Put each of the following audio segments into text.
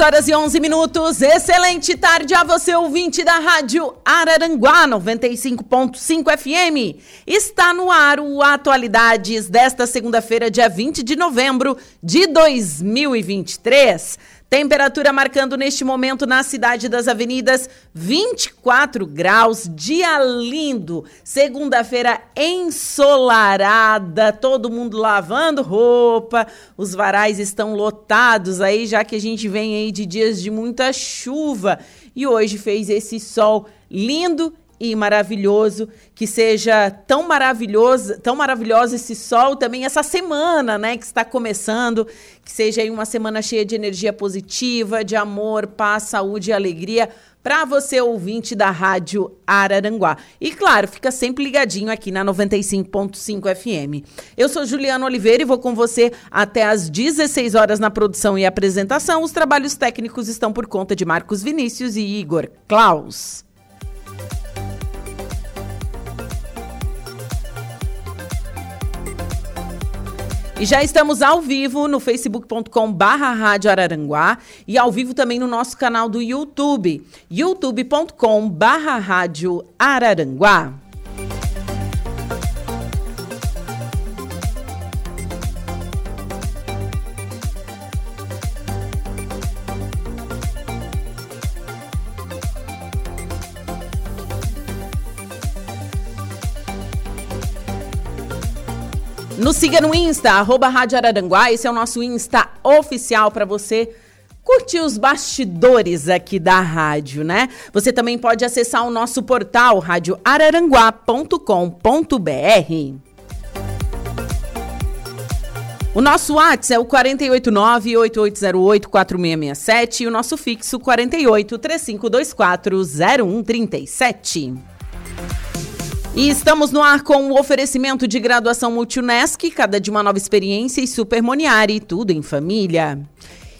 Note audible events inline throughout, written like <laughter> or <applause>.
Horas e onze minutos. Excelente tarde a você, ouvinte da Rádio Araranguá 95.5 FM. Está no ar o Atualidades desta segunda-feira, dia 20 de novembro de 2023. Temperatura marcando neste momento na cidade das avenidas 24 graus, dia lindo. Segunda-feira ensolarada, todo mundo lavando roupa. Os varais estão lotados aí, já que a gente vem aí de dias de muita chuva. E hoje fez esse sol lindo e maravilhoso, que seja tão maravilhoso, tão maravilhoso esse sol também essa semana, né, que está começando, que seja aí uma semana cheia de energia positiva, de amor, paz, saúde e alegria para você ouvinte da Rádio Araranguá. E claro, fica sempre ligadinho aqui na 95.5 FM. Eu sou Juliana Oliveira e vou com você até às 16 horas na produção e apresentação. Os trabalhos técnicos estão por conta de Marcos Vinícius e Igor Klaus. E já estamos ao vivo no facebook.com barra Rádio Araranguá e ao vivo também no nosso canal do YouTube, youtube.com barra Rádio Araranguá. Nos siga no Insta, arroba Rádio Araranguá. Esse é o nosso Insta oficial para você curtir os bastidores aqui da rádio, né? Você também pode acessar o nosso portal radioararanguá.com.br. O nosso WhatsApp é o 489-8808-4667 e o nosso fixo 48 3524 0137. E estamos no ar com o oferecimento de graduação Multunesc, cada de uma nova experiência e Supermoniari, tudo em família.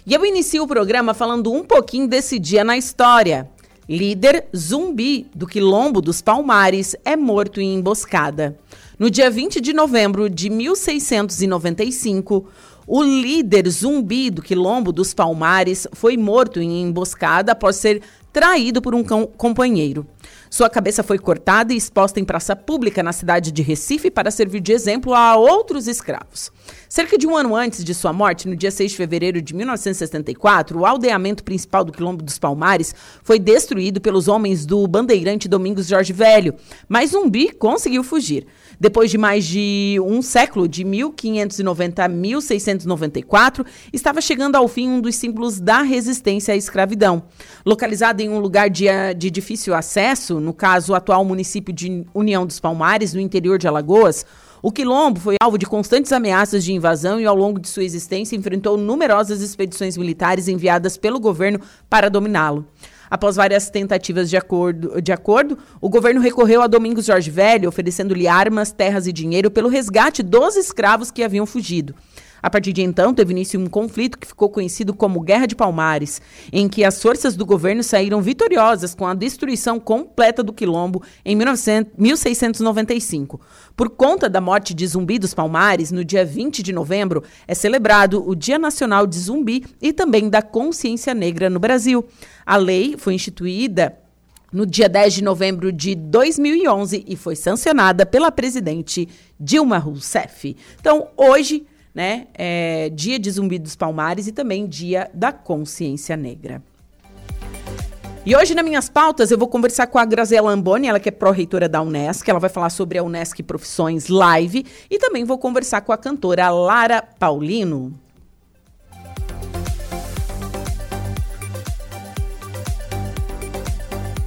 E eu inicio o programa falando um pouquinho desse dia na história. Líder zumbi do Quilombo dos Palmares é morto em emboscada. No dia 20 de novembro de 1695, o líder zumbi do Quilombo dos Palmares foi morto em emboscada após ser traído por um companheiro. Sua cabeça foi cortada e exposta em praça pública na cidade de Recife para servir de exemplo a outros escravos. Cerca de um ano antes de sua morte, no dia 6 de fevereiro de 1974, o aldeamento principal do Quilombo dos Palmares foi destruído pelos homens do bandeirante Domingos Jorge Velho, mas Zumbi conseguiu fugir. Depois de mais de um século, de 1590 a 1694, estava chegando ao fim um dos símbolos da resistência à escravidão. Localizado em um lugar de, de difícil acesso, no caso o atual município de União dos Palmares, no interior de Alagoas, o Quilombo foi alvo de constantes ameaças de invasão e, ao longo de sua existência, enfrentou numerosas expedições militares enviadas pelo governo para dominá-lo. Após várias tentativas de acordo, de acordo, o governo recorreu a Domingos Jorge Velho, oferecendo-lhe armas, terras e dinheiro pelo resgate dos escravos que haviam fugido. A partir de então, teve início um conflito que ficou conhecido como Guerra de Palmares, em que as forças do governo saíram vitoriosas com a destruição completa do quilombo em 1900, 1695. Por conta da morte de Zumbi dos Palmares, no dia 20 de novembro, é celebrado o Dia Nacional de Zumbi e também da Consciência Negra no Brasil. A lei foi instituída no dia 10 de novembro de 2011 e foi sancionada pela presidente Dilma Rousseff. Então, hoje né? É dia de Zumbi dos Palmares e também dia da Consciência Negra. E hoje, nas minhas pautas, eu vou conversar com a Graziela Amboni, ela que é pró-reitora da Unesc, ela vai falar sobre a Unesc Profissões Live, e também vou conversar com a cantora Lara Paulino.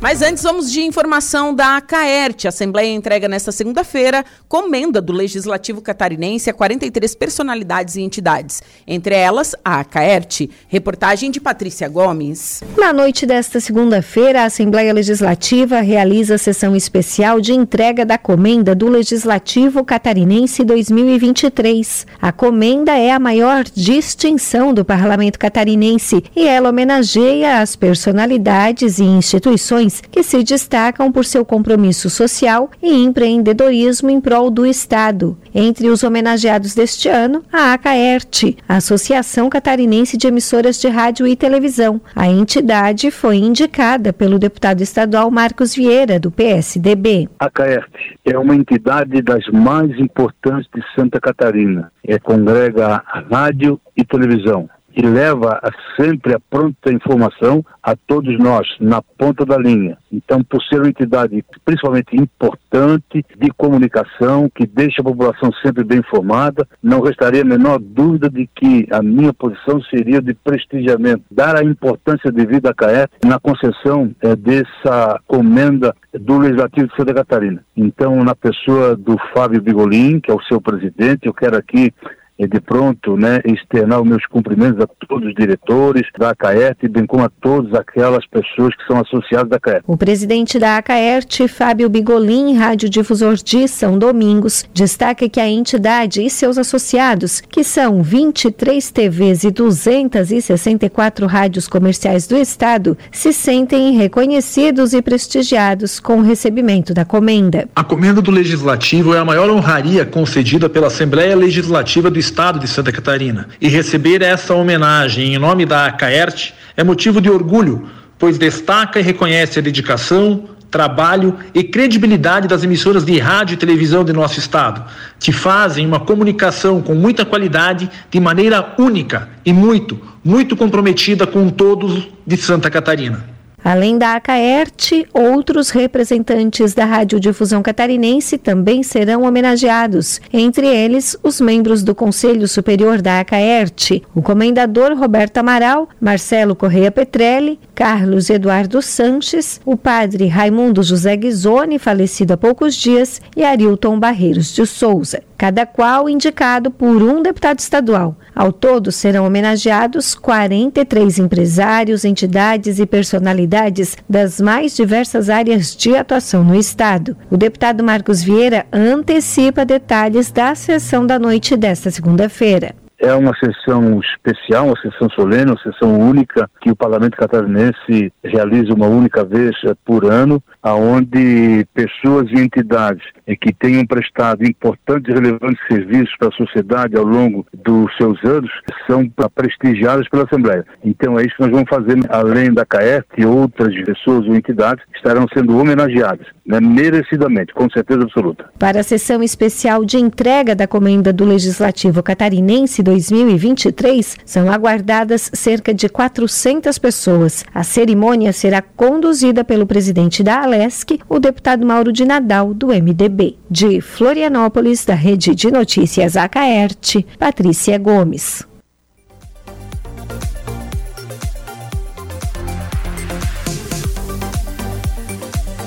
Mas antes vamos de informação da CAERT. A Assembleia entrega nesta segunda-feira comenda do Legislativo Catarinense a 43 personalidades e entidades, entre elas a CAERT. Reportagem de Patrícia Gomes. Na noite desta segunda-feira, a Assembleia Legislativa realiza a sessão especial de entrega da comenda do Legislativo Catarinense 2023. A comenda é a maior distinção do Parlamento Catarinense e ela homenageia as personalidades e instituições que se destacam por seu compromisso social e empreendedorismo em prol do Estado. Entre os homenageados deste ano, a ACAERT, Associação Catarinense de Emissoras de Rádio e Televisão. A entidade foi indicada pelo deputado estadual Marcos Vieira, do PSDB. A ACAERT é uma entidade das mais importantes de Santa Catarina. É, congrega rádio e televisão e leva sempre a pronta informação a todos nós, na ponta da linha. Então, por ser uma entidade principalmente importante de comunicação, que deixa a população sempre bem informada, não restaria a menor dúvida de que a minha posição seria de prestigiamento, dar a importância devida à CAET na concessão é, dessa comenda do Legislativo de Santa Catarina. Então, na pessoa do Fábio Bigolin, que é o seu presidente, eu quero aqui e de pronto né, externar os meus cumprimentos a todos os diretores da ACAERT, bem como a todas aquelas pessoas que são associadas da ACAERT. O presidente da ACAERT, Fábio Bigolin, radiodifusor de São Domingos, destaca que a entidade e seus associados, que são 23 TVs e 264 rádios comerciais do Estado, se sentem reconhecidos e prestigiados com o recebimento da comenda. A comenda do Legislativo é a maior honraria concedida pela Assembleia Legislativa do Estado de Santa Catarina. E receber essa homenagem em nome da ACAERT é motivo de orgulho, pois destaca e reconhece a dedicação, trabalho e credibilidade das emissoras de rádio e televisão de nosso estado, que fazem uma comunicação com muita qualidade, de maneira única e muito, muito comprometida com todos de Santa Catarina. Além da ACAERT, outros representantes da radiodifusão catarinense também serão homenageados, entre eles os membros do Conselho Superior da ACAERT, o comendador Roberto Amaral, Marcelo Correia Petrelli, Carlos Eduardo Sanches, o padre Raimundo José Ghisoni, falecido há poucos dias, e Arilton Barreiros de Souza cada qual indicado por um deputado estadual. Ao todo, serão homenageados 43 empresários, entidades e personalidades das mais diversas áreas de atuação no Estado. O deputado Marcos Vieira antecipa detalhes da sessão da noite desta segunda-feira. É uma sessão especial, uma sessão solene, uma sessão única que o Parlamento Catarinense realiza uma única vez por ano, aonde pessoas e entidades que tenham prestado importantes e relevantes serviços para a sociedade ao longo dos seus anos são prestigiadas pela Assembleia. Então é isso que nós vamos fazer, além da CAERT e outras pessoas ou entidades estarão sendo homenageadas, né, merecidamente, com certeza absoluta. Para a sessão especial de entrega da comenda do Legislativo Catarinense 2023, são aguardadas cerca de 400 pessoas. A cerimônia será conduzida pelo presidente da Alesc, o deputado Mauro de Nadal, do MDB. De Florianópolis, da Rede de Notícias Acaerte, Patrícia Gomes.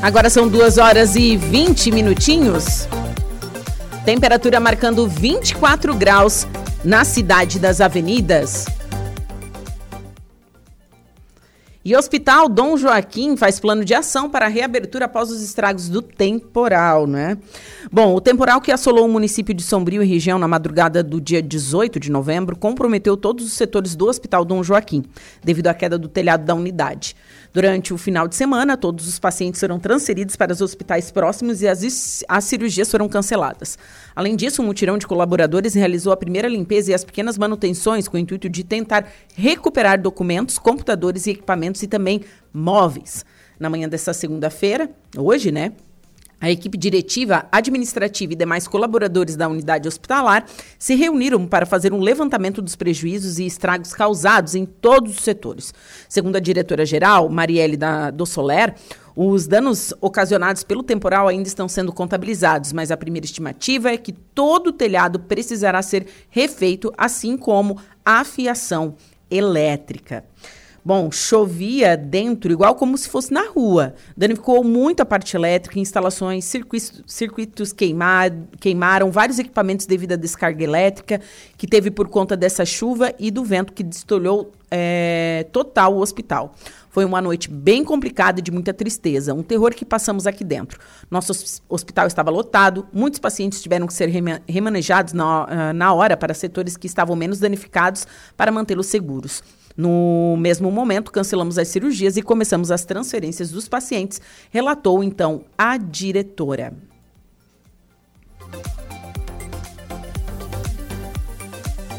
Agora são 2 horas e 20 minutinhos. Temperatura marcando 24 graus na cidade das avenidas. E Hospital Dom Joaquim faz plano de ação para reabertura após os estragos do temporal, né? Bom, o temporal que assolou o município de Sombrio e região na madrugada do dia 18 de novembro comprometeu todos os setores do Hospital Dom Joaquim, devido à queda do telhado da unidade. Durante o final de semana, todos os pacientes foram transferidos para os hospitais próximos e as, as cirurgias foram canceladas. Além disso, um mutirão de colaboradores realizou a primeira limpeza e as pequenas manutenções com o intuito de tentar recuperar documentos, computadores e equipamentos e também móveis. Na manhã desta segunda-feira, hoje, né? A equipe diretiva, administrativa e demais colaboradores da unidade hospitalar se reuniram para fazer um levantamento dos prejuízos e estragos causados em todos os setores. Segundo a diretora-geral, Marielle da, do Soler, os danos ocasionados pelo temporal ainda estão sendo contabilizados, mas a primeira estimativa é que todo o telhado precisará ser refeito, assim como a fiação elétrica. Bom, chovia dentro, igual como se fosse na rua. Danificou muito a parte elétrica, instalações, circuitos, circuitos queimar, queimaram, vários equipamentos devido à descarga elétrica que teve por conta dessa chuva e do vento que destolhou é, total o hospital. Foi uma noite bem complicada e de muita tristeza, um terror que passamos aqui dentro. Nosso hospital estava lotado, muitos pacientes tiveram que ser remanejados na, na hora para setores que estavam menos danificados para mantê-los seguros. No mesmo momento, cancelamos as cirurgias e começamos as transferências dos pacientes, relatou então a diretora.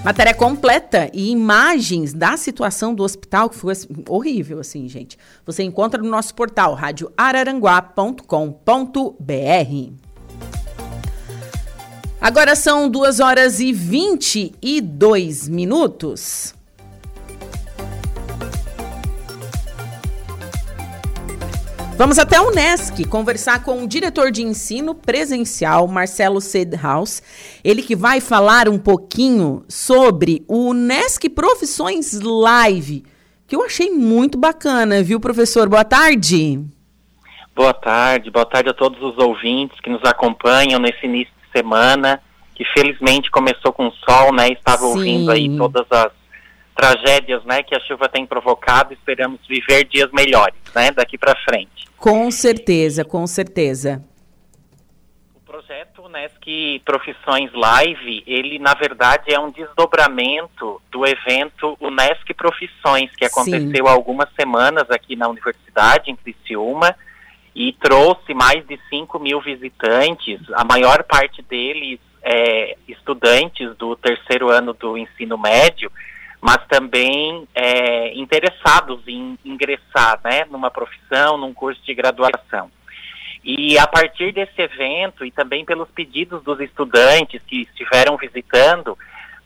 Matéria completa e imagens da situação do hospital, que foi assim, horrível, assim, gente. Você encontra no nosso portal radioararanguá.com.br. Agora são 2 horas e 22 minutos. Vamos até a Unesc conversar com o diretor de ensino presencial, Marcelo Sedhaus. Ele que vai falar um pouquinho sobre o Unesc Profissões Live, que eu achei muito bacana, viu, professor? Boa tarde. Boa tarde, boa tarde a todos os ouvintes que nos acompanham nesse início de semana, que felizmente começou com sol, né? Estava Sim. ouvindo aí todas as tragédias, né, que a chuva tem provocado. Esperamos viver dias melhores, né, daqui para frente. Com certeza, com certeza. O projeto Unesc Profissões Live, ele na verdade é um desdobramento do evento Unesc Profissões, que aconteceu Sim. há algumas semanas aqui na universidade, em Criciúma, e trouxe mais de 5 mil visitantes, a maior parte deles é, estudantes do terceiro ano do ensino médio, mas também é, interessados em ingressar né, numa profissão, num curso de graduação. E a partir desse evento e também pelos pedidos dos estudantes que estiveram visitando,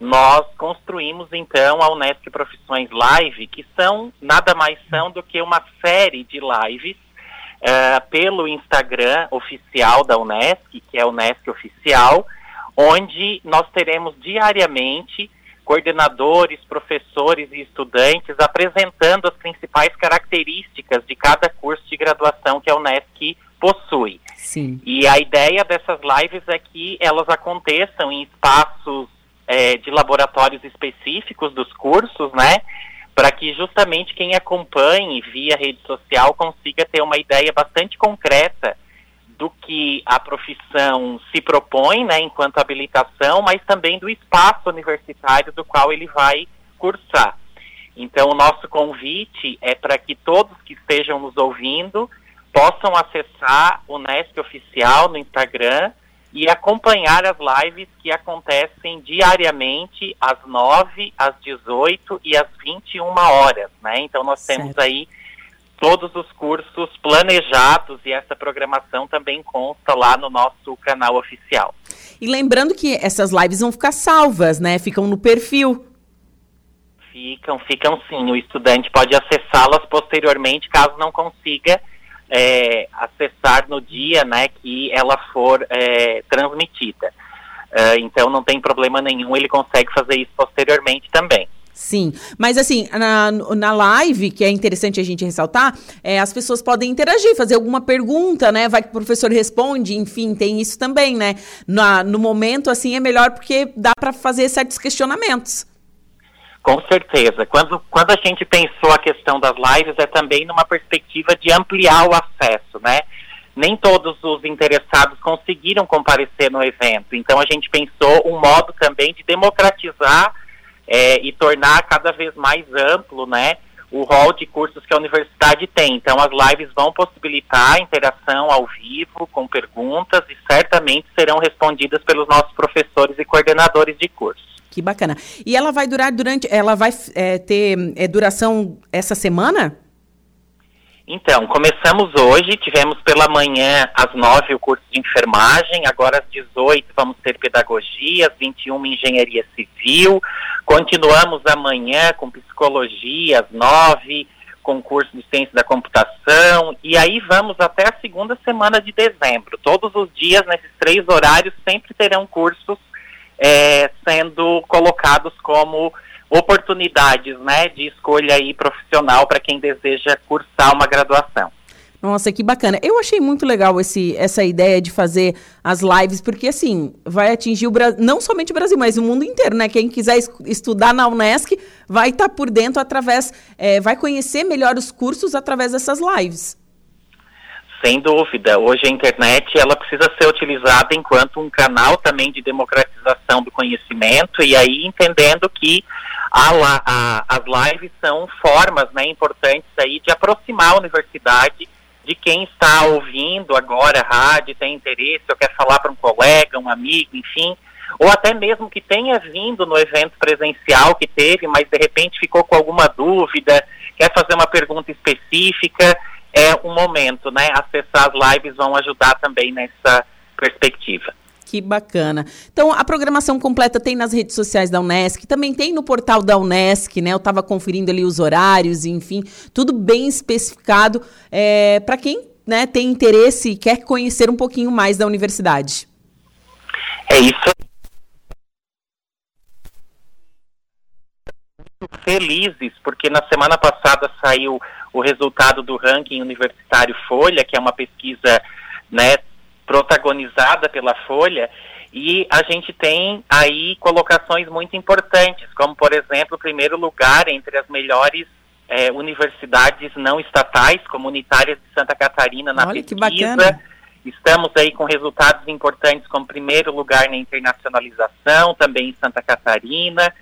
nós construímos então a Unesc Profissões Live, que são nada mais são do que uma série de lives uh, pelo Instagram oficial da Unesc, que é a Unesc Oficial, onde nós teremos diariamente coordenadores, professores e estudantes apresentando as principais características de cada curso de graduação que a Unesc possui. Sim. E a ideia dessas lives é que elas aconteçam em espaços é, de laboratórios específicos dos cursos, né? Para que justamente quem acompanhe via rede social consiga ter uma ideia bastante concreta do que a profissão se propõe, né, enquanto habilitação, mas também do espaço universitário do qual ele vai cursar. Então, o nosso convite é para que todos que estejam nos ouvindo possam acessar o Nesc Oficial no Instagram e acompanhar as lives que acontecem diariamente às 9, às 18 e às 21 horas, né? Então nós certo. temos aí todos os cursos planejados e essa programação também consta lá no nosso canal oficial. E lembrando que essas lives vão ficar salvas, né? Ficam no perfil. Ficam, ficam sim. O estudante pode acessá-las posteriormente, caso não consiga é, acessar no dia, né, que ela for é, transmitida. Uh, então não tem problema nenhum, ele consegue fazer isso posteriormente também. Sim, mas assim, na, na live, que é interessante a gente ressaltar, é, as pessoas podem interagir, fazer alguma pergunta, né? Vai que o professor responde, enfim, tem isso também, né? Na, no momento, assim, é melhor porque dá para fazer certos questionamentos. Com certeza. Quando, quando a gente pensou a questão das lives, é também numa perspectiva de ampliar o acesso, né? Nem todos os interessados conseguiram comparecer no evento, então a gente pensou um modo também de democratizar é, e tornar cada vez mais amplo, né, o rol de cursos que a universidade tem. Então, as lives vão possibilitar interação ao vivo, com perguntas, e certamente serão respondidas pelos nossos professores e coordenadores de curso. Que bacana. E ela vai durar durante. Ela vai é, ter é, duração essa semana? Então, começamos hoje, tivemos pela manhã às 9 o curso de enfermagem, agora às 18 vamos ter pedagogia, às 21 engenharia civil, continuamos amanhã com psicologia às 9, com curso de ciência da computação, e aí vamos até a segunda semana de dezembro. Todos os dias, nesses três horários, sempre terão cursos é, sendo colocados como oportunidades né, de escolha aí profissional para quem deseja cursar uma graduação. Nossa, que bacana. Eu achei muito legal esse, essa ideia de fazer as lives, porque assim, vai atingir o Brasil, não somente o Brasil, mas o mundo inteiro, né? Quem quiser es estudar na Unesc vai estar tá por dentro através, é, vai conhecer melhor os cursos através dessas lives. Sem dúvida. Hoje a internet ela precisa ser utilizada enquanto um canal também de democratização do conhecimento e aí entendendo que a, a, as lives são formas né, importantes aí de aproximar a universidade de quem está ouvindo agora a rádio, tem interesse, ou quer falar para um colega, um amigo, enfim, ou até mesmo que tenha vindo no evento presencial que teve, mas de repente ficou com alguma dúvida, quer fazer uma pergunta específica, é um momento, né? Acessar as lives vão ajudar também nessa perspectiva. Que bacana. Então, a programação completa tem nas redes sociais da Unesc, também tem no portal da Unesc, né? Eu estava conferindo ali os horários, enfim, tudo bem especificado é, para quem né, tem interesse e quer conhecer um pouquinho mais da universidade. É isso. Felizes, porque na semana passada saiu o resultado do ranking universitário Folha, que é uma pesquisa né, protagonizada pela Folha, e a gente tem aí colocações muito importantes, como, por exemplo, o primeiro lugar entre as melhores é, universidades não estatais, comunitárias de Santa Catarina na Olha, pesquisa. Estamos aí com resultados importantes, como primeiro lugar na internacionalização, também em Santa Catarina,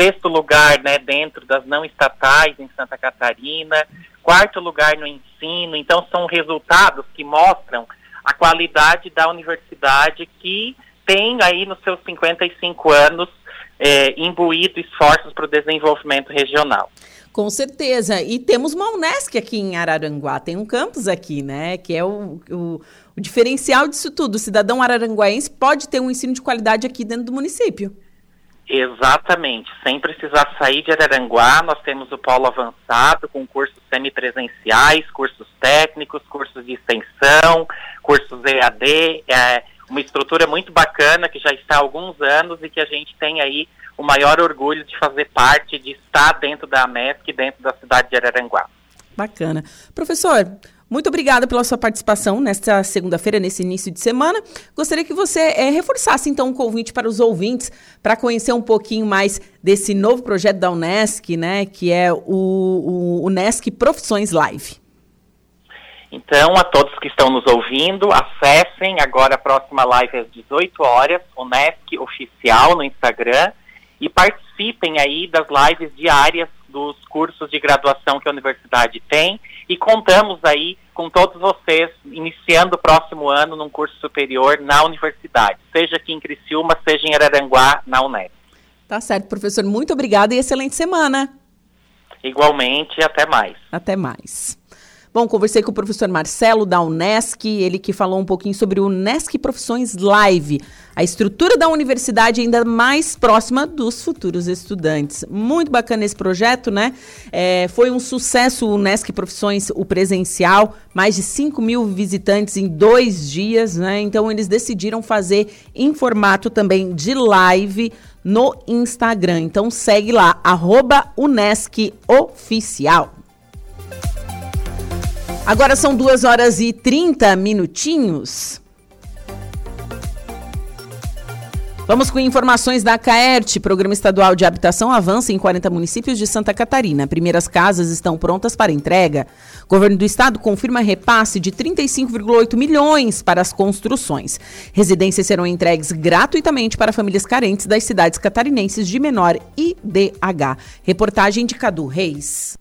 sexto lugar né, dentro das não estatais em Santa Catarina, quarto lugar no ensino. Então, são resultados que mostram a qualidade da universidade que tem aí nos seus 55 anos é, imbuído esforços para o desenvolvimento regional. Com certeza. E temos uma Unesc aqui em Araranguá, tem um campus aqui, né? Que é o, o, o diferencial disso tudo. O cidadão araranguaense pode ter um ensino de qualidade aqui dentro do município. Exatamente, sem precisar sair de Araranguá, nós temos o polo avançado com cursos semipresenciais, cursos técnicos, cursos de extensão, cursos EAD, é uma estrutura muito bacana que já está há alguns anos e que a gente tem aí o maior orgulho de fazer parte, de estar dentro da AMESC, dentro da cidade de Araranguá. Bacana. Professor, muito obrigada pela sua participação nesta segunda-feira, nesse início de semana. Gostaria que você é, reforçasse, então, um convite para os ouvintes para conhecer um pouquinho mais desse novo projeto da Unesc, né, que é o, o Unesc Profissões Live. Então, a todos que estão nos ouvindo, acessem agora a próxima live às 18 horas, Unesc Oficial no Instagram, e participem aí das lives diárias dos cursos de graduação que a universidade tem e contamos aí com todos vocês iniciando o próximo ano num curso superior na universidade, seja aqui em Criciúma, seja em Araranguá, na Unesp. Tá certo, professor. Muito obrigada e excelente semana. Igualmente, até mais. Até mais. Bom, conversei com o professor Marcelo da Unesc, ele que falou um pouquinho sobre o Unesc Profissões Live, a estrutura da universidade ainda mais próxima dos futuros estudantes. Muito bacana esse projeto, né? É, foi um sucesso o Unesc Profissões, o presencial, mais de 5 mil visitantes em dois dias, né? Então eles decidiram fazer em formato também de live no Instagram. Então segue lá, arroba Unesc Oficial. Agora são duas horas e 30 minutinhos. Vamos com informações da CAERT. Programa Estadual de Habitação avança em 40 municípios de Santa Catarina. Primeiras casas estão prontas para entrega. Governo do estado confirma repasse de 35,8 milhões para as construções. Residências serão entregues gratuitamente para famílias carentes das cidades catarinenses de menor IDH. Reportagem de Cadu Reis.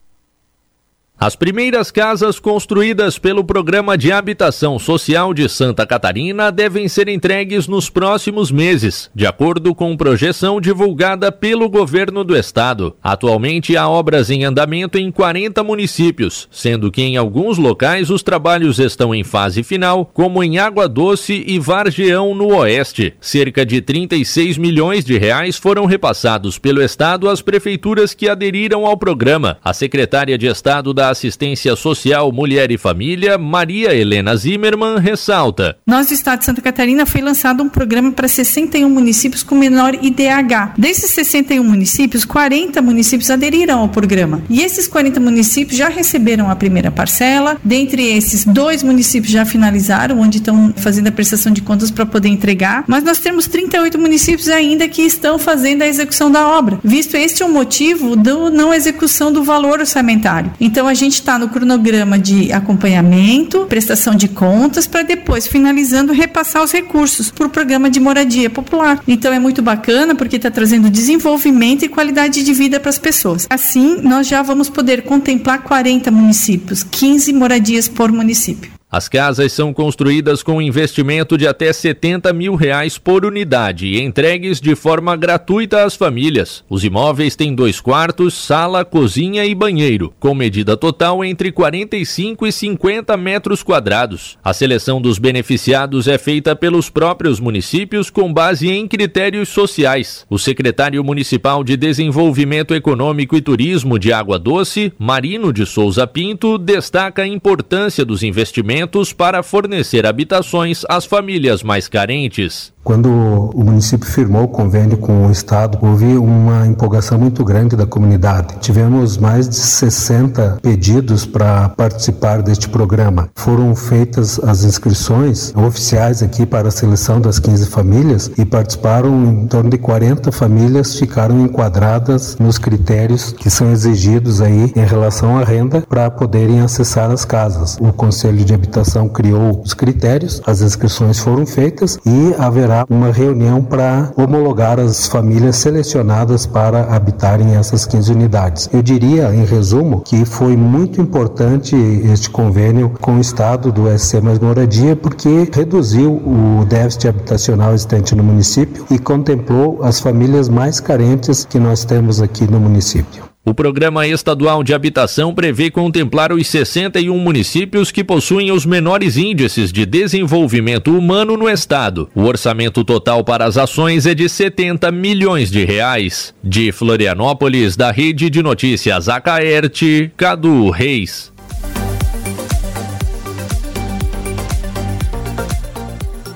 As primeiras casas construídas pelo Programa de Habitação Social de Santa Catarina devem ser entregues nos próximos meses, de acordo com projeção divulgada pelo governo do estado. Atualmente há obras em andamento em 40 municípios, sendo que em alguns locais os trabalhos estão em fase final, como em Água Doce e Vargeão no Oeste. Cerca de 36 milhões de reais foram repassados pelo estado às prefeituras que aderiram ao programa. A secretária de Estado da Assistência Social, Mulher e Família, Maria Helena Zimmermann, ressalta. Nós, do Estado de Santa Catarina, foi lançado um programa para 61 municípios com menor IDH. Desses 61 municípios, 40 municípios aderiram ao programa. E esses 40 municípios já receberam a primeira parcela. Dentre esses, dois municípios já finalizaram, onde estão fazendo a prestação de contas para poder entregar. Mas nós temos 38 municípios ainda que estão fazendo a execução da obra, visto este o motivo do não execução do valor orçamentário. Então, a gente está no cronograma de acompanhamento, prestação de contas, para depois, finalizando, repassar os recursos para o programa de moradia popular. Então é muito bacana porque está trazendo desenvolvimento e qualidade de vida para as pessoas. Assim, nós já vamos poder contemplar 40 municípios, 15 moradias por município. As casas são construídas com investimento de até 70 mil reais por unidade e entregues de forma gratuita às famílias. Os imóveis têm dois quartos, sala, cozinha e banheiro, com medida total entre 45 e 50 metros quadrados. A seleção dos beneficiados é feita pelos próprios municípios com base em critérios sociais. O secretário municipal de Desenvolvimento Econômico e Turismo de Água Doce, Marino de Souza Pinto, destaca a importância dos investimentos para fornecer habitações às famílias mais carentes. Quando o município firmou o convênio com o Estado, houve uma empolgação muito grande da comunidade. Tivemos mais de 60 pedidos para participar deste programa. Foram feitas as inscrições oficiais aqui para a seleção das 15 famílias e participaram em torno de 40 famílias, ficaram enquadradas nos critérios que são exigidos aí em relação à renda para poderem acessar as casas. O Conselho de Habitação criou os critérios, as inscrições foram feitas e haverá haverá uma reunião para homologar as famílias selecionadas para habitarem essas 15 unidades. Eu diria, em resumo, que foi muito importante este convênio com o Estado do SC Mais Moradia, porque reduziu o déficit habitacional existente no município e contemplou as famílias mais carentes que nós temos aqui no município. O Programa Estadual de Habitação prevê contemplar os 61 municípios que possuem os menores índices de desenvolvimento humano no estado. O orçamento total para as ações é de 70 milhões de reais. De Florianópolis, da Rede de Notícias Acaerte, Cadu Reis.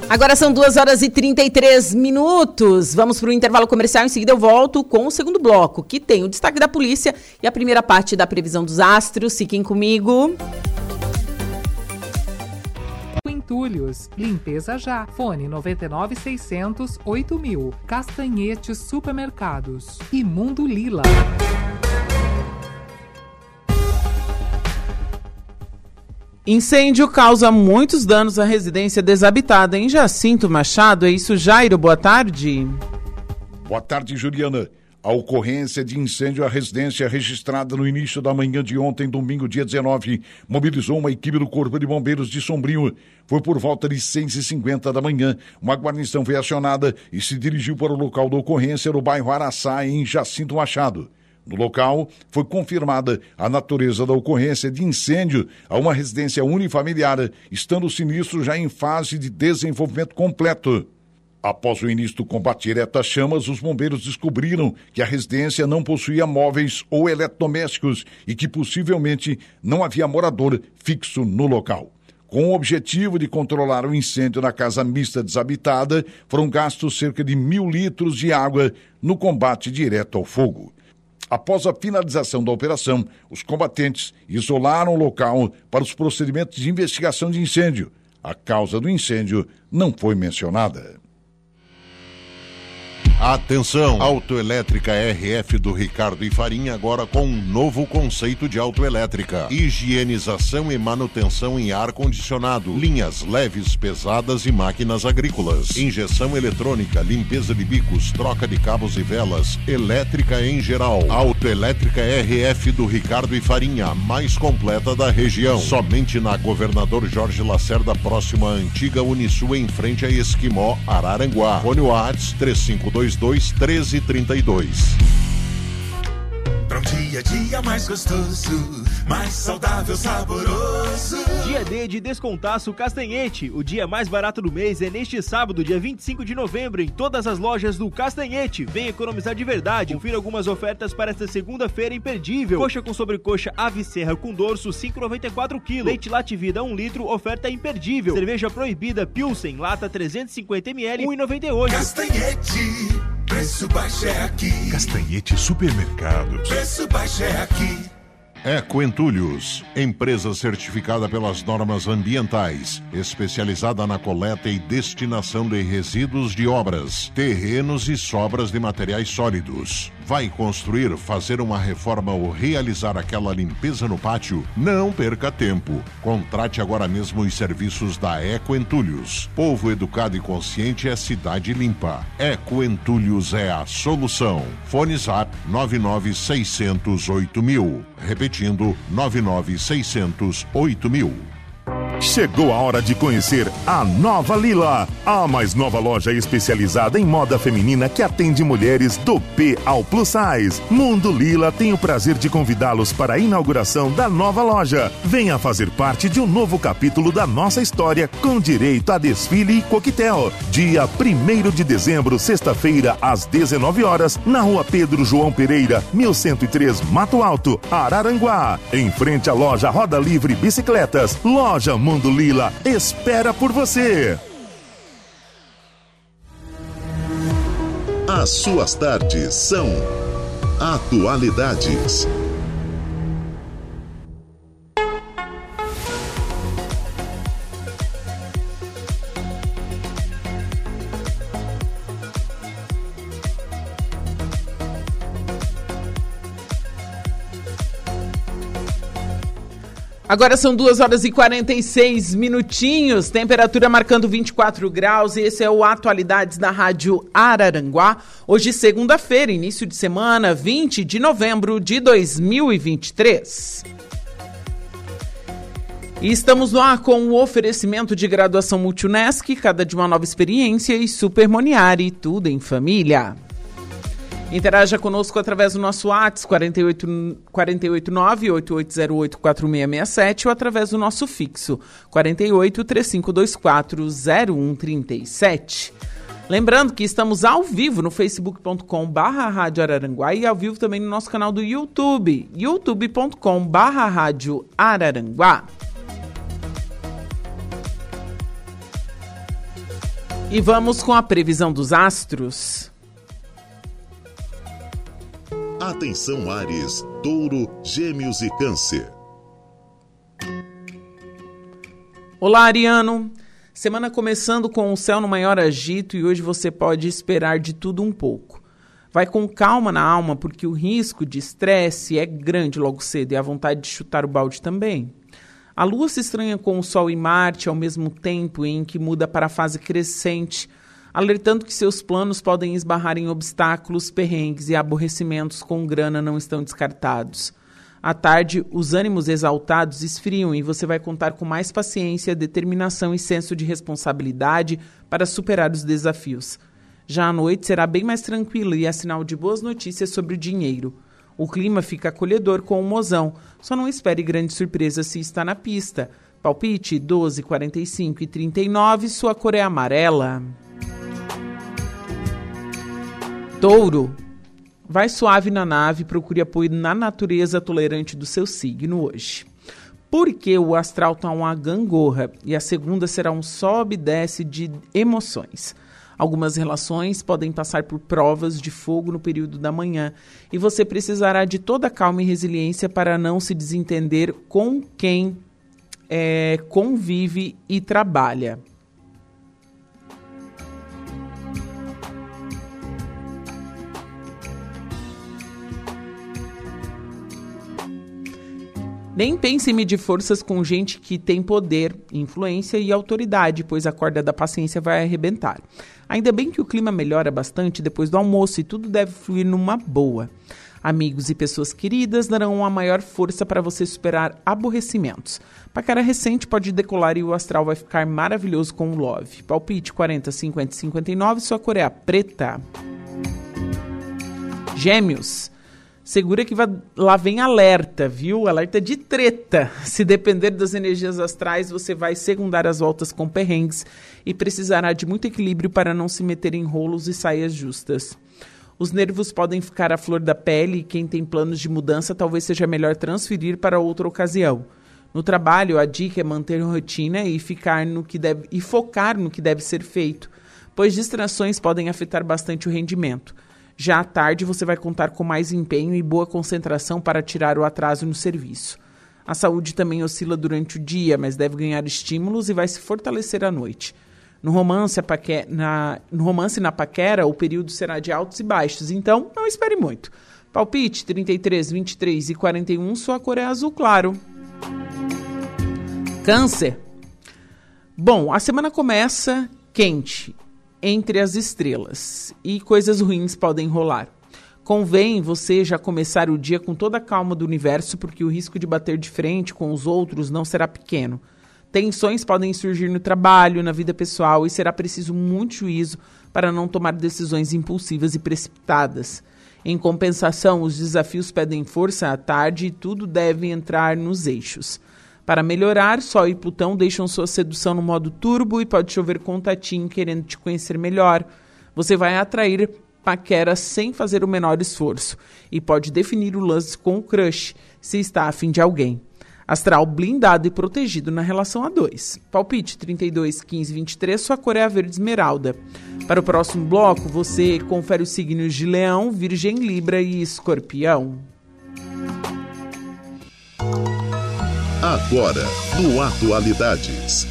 Agora são 2 horas e 33 minutos. Vamos para o intervalo comercial. Em seguida, eu volto com o segundo bloco, que tem o destaque da polícia e a primeira parte da previsão dos astros. Fiquem comigo. Entulhos, limpeza já. Fone 99 600 8000. Castanhetes Supermercados. E Mundo Lila. Incêndio causa muitos danos à residência desabitada em Jacinto Machado. É isso, Jairo? Boa tarde. Boa tarde, Juliana. A ocorrência de incêndio à residência registrada no início da manhã de ontem, domingo, dia 19, mobilizou uma equipe do Corpo de Bombeiros de Sombrio. Foi por volta de 6h50 da manhã. Uma guarnição foi acionada e se dirigiu para o local da ocorrência no bairro Araçá, em Jacinto Machado. No local, foi confirmada a natureza da ocorrência de incêndio a uma residência unifamiliar, estando o sinistro já em fase de desenvolvimento completo. Após o início do combate direto às chamas, os bombeiros descobriram que a residência não possuía móveis ou eletrodomésticos e que possivelmente não havia morador fixo no local. Com o objetivo de controlar o incêndio na casa mista desabitada, foram gastos cerca de mil litros de água no combate direto ao fogo. Após a finalização da operação, os combatentes isolaram o local para os procedimentos de investigação de incêndio. A causa do incêndio não foi mencionada. Atenção! Autoelétrica RF do Ricardo e Farinha agora com um novo conceito de autoelétrica. Higienização e manutenção em ar-condicionado. Linhas leves, pesadas e máquinas agrícolas. Injeção eletrônica, limpeza de bicos, troca de cabos e velas. Elétrica em geral. Autoelétrica RF do Ricardo e Farinha, mais completa da região. Somente na Governador Jorge Lacerda, próxima à antiga Unisul, em frente a Esquimó, Araranguá. Fone Whats 3522 1332. Pra um dia a dia mais gostoso, mais saudável, saboroso. Dia D de Descontaço Castanhete. O dia mais barato do mês é neste sábado, dia 25 de novembro, em todas as lojas do Castanhete. Vem economizar de verdade. Confira algumas ofertas para esta segunda-feira imperdível. Coxa com sobrecoxa ave serra com dorso 5,94 kg. Leite Lativida 1 litro, oferta imperdível. Cerveja proibida Pilsen, lata 350 ml, 1,98. Castanhete, preço baixo é aqui. Castanhete Supermercados. Preço baixo é aqui. Eco Entulhos, empresa certificada pelas normas ambientais, especializada na coleta e destinação de resíduos de obras, terrenos e sobras de materiais sólidos. Vai construir, fazer uma reforma ou realizar aquela limpeza no pátio? Não perca tempo. Contrate agora mesmo os serviços da Eco Entulhos. Povo educado e consciente é cidade limpa. Eco Entulhos é a solução. Fone Zap 99608 mil. Repetindo, 99608 mil. Chegou a hora de conhecer a Nova Lila, a mais nova loja especializada em moda feminina que atende mulheres do P ao Plus Size. Mundo Lila tem o prazer de convidá-los para a inauguração da nova loja. Venha fazer parte de um novo capítulo da nossa história com direito a desfile e coquetel. Dia 1 de dezembro, sexta-feira, às 19 horas, na rua Pedro João Pereira, 1103 Mato Alto, Araranguá. Em frente à loja Roda Livre Bicicletas, loja Mundo Lila espera por você. As suas tardes são atualidades. Agora são 2 horas e 46 minutinhos, temperatura marcando 24 graus, e esse é o Atualidades da Rádio Araranguá. Hoje, segunda-feira, início de semana, 20 de novembro de 2023. E estamos no ar com o oferecimento de graduação Multunesc, cada de uma nova experiência, e Super Moniari, tudo em família. Interaja conosco através do nosso WhatsApp 489-8808-4667 ou através do nosso fixo 48 3524 0137. Lembrando que estamos ao vivo no facebook.com barra Rádio Araranguá e ao vivo também no nosso canal do YouTube, youtube.com barra Rádio Araranguá. E vamos com a previsão dos astros. Atenção Ares, Touro, Gêmeos e Câncer. Olá, Ariano. Semana começando com o céu no maior agito e hoje você pode esperar de tudo um pouco. Vai com calma na alma porque o risco de estresse é grande logo cedo e a vontade de chutar o balde também. A lua se estranha com o Sol e Marte ao mesmo tempo em que muda para a fase crescente alertando que seus planos podem esbarrar em obstáculos, perrengues e aborrecimentos com grana não estão descartados. À tarde, os ânimos exaltados esfriam e você vai contar com mais paciência, determinação e senso de responsabilidade para superar os desafios. Já à noite será bem mais tranquilo e é sinal de boas notícias sobre o dinheiro. O clima fica acolhedor com o mozão, só não espere grande surpresa se está na pista. Palpite 12, 45 e 39, sua cor é amarela. Touro. Vai suave na nave, procure apoio na natureza tolerante do seu signo hoje. Porque o astral está uma gangorra e a segunda será um sobe e desce de emoções. Algumas relações podem passar por provas de fogo no período da manhã e você precisará de toda calma e resiliência para não se desentender com quem é, convive e trabalha. Nem pense em medir forças com gente que tem poder, influência e autoridade, pois a corda da paciência vai arrebentar. Ainda bem que o clima melhora bastante depois do almoço e tudo deve fluir numa boa. Amigos e pessoas queridas darão uma maior força para você superar aborrecimentos. Paquera recente pode decolar e o astral vai ficar maravilhoso com o Love. Palpite 40, 50 59, sua cor é preta. Gêmeos. Segura que vai, lá vem alerta, viu? Alerta de treta. <laughs> Se depender das energias astrais, você vai secundar as voltas com perrengues e precisará de muito equilíbrio para não se meter em rolos e saias justas. Os nervos podem ficar à flor da pele e quem tem planos de mudança talvez seja melhor transferir para outra ocasião. No trabalho, a dica é manter rotina e ficar no que deve e focar no que deve ser feito, pois distrações podem afetar bastante o rendimento. Já à tarde, você vai contar com mais empenho e boa concentração para tirar o atraso no serviço. A saúde também oscila durante o dia, mas deve ganhar estímulos e vai se fortalecer à noite. No romance, paque... na... no romance na paquera, o período será de altos e baixos, então não espere muito. Palpite 33, 23 e 41, sua cor é azul claro. Câncer. Bom, a semana começa quente, entre as estrelas, e coisas ruins podem rolar. Convém você já começar o dia com toda a calma do universo, porque o risco de bater de frente com os outros não será pequeno. Tensões podem surgir no trabalho, na vida pessoal e será preciso muito juízo para não tomar decisões impulsivas e precipitadas. Em compensação, os desafios pedem força à tarde e tudo deve entrar nos eixos. Para melhorar, Sol e Plutão deixam sua sedução no modo turbo e pode chover contatinho querendo te conhecer melhor. Você vai atrair paquera sem fazer o menor esforço e pode definir o lance com o crush se está afim de alguém. Astral blindado e protegido na relação a dois. Palpite 32, 15, 23, sua cor é a verde esmeralda. Para o próximo bloco, você confere os signos de Leão, Virgem, Libra e Escorpião. Agora, no Atualidades.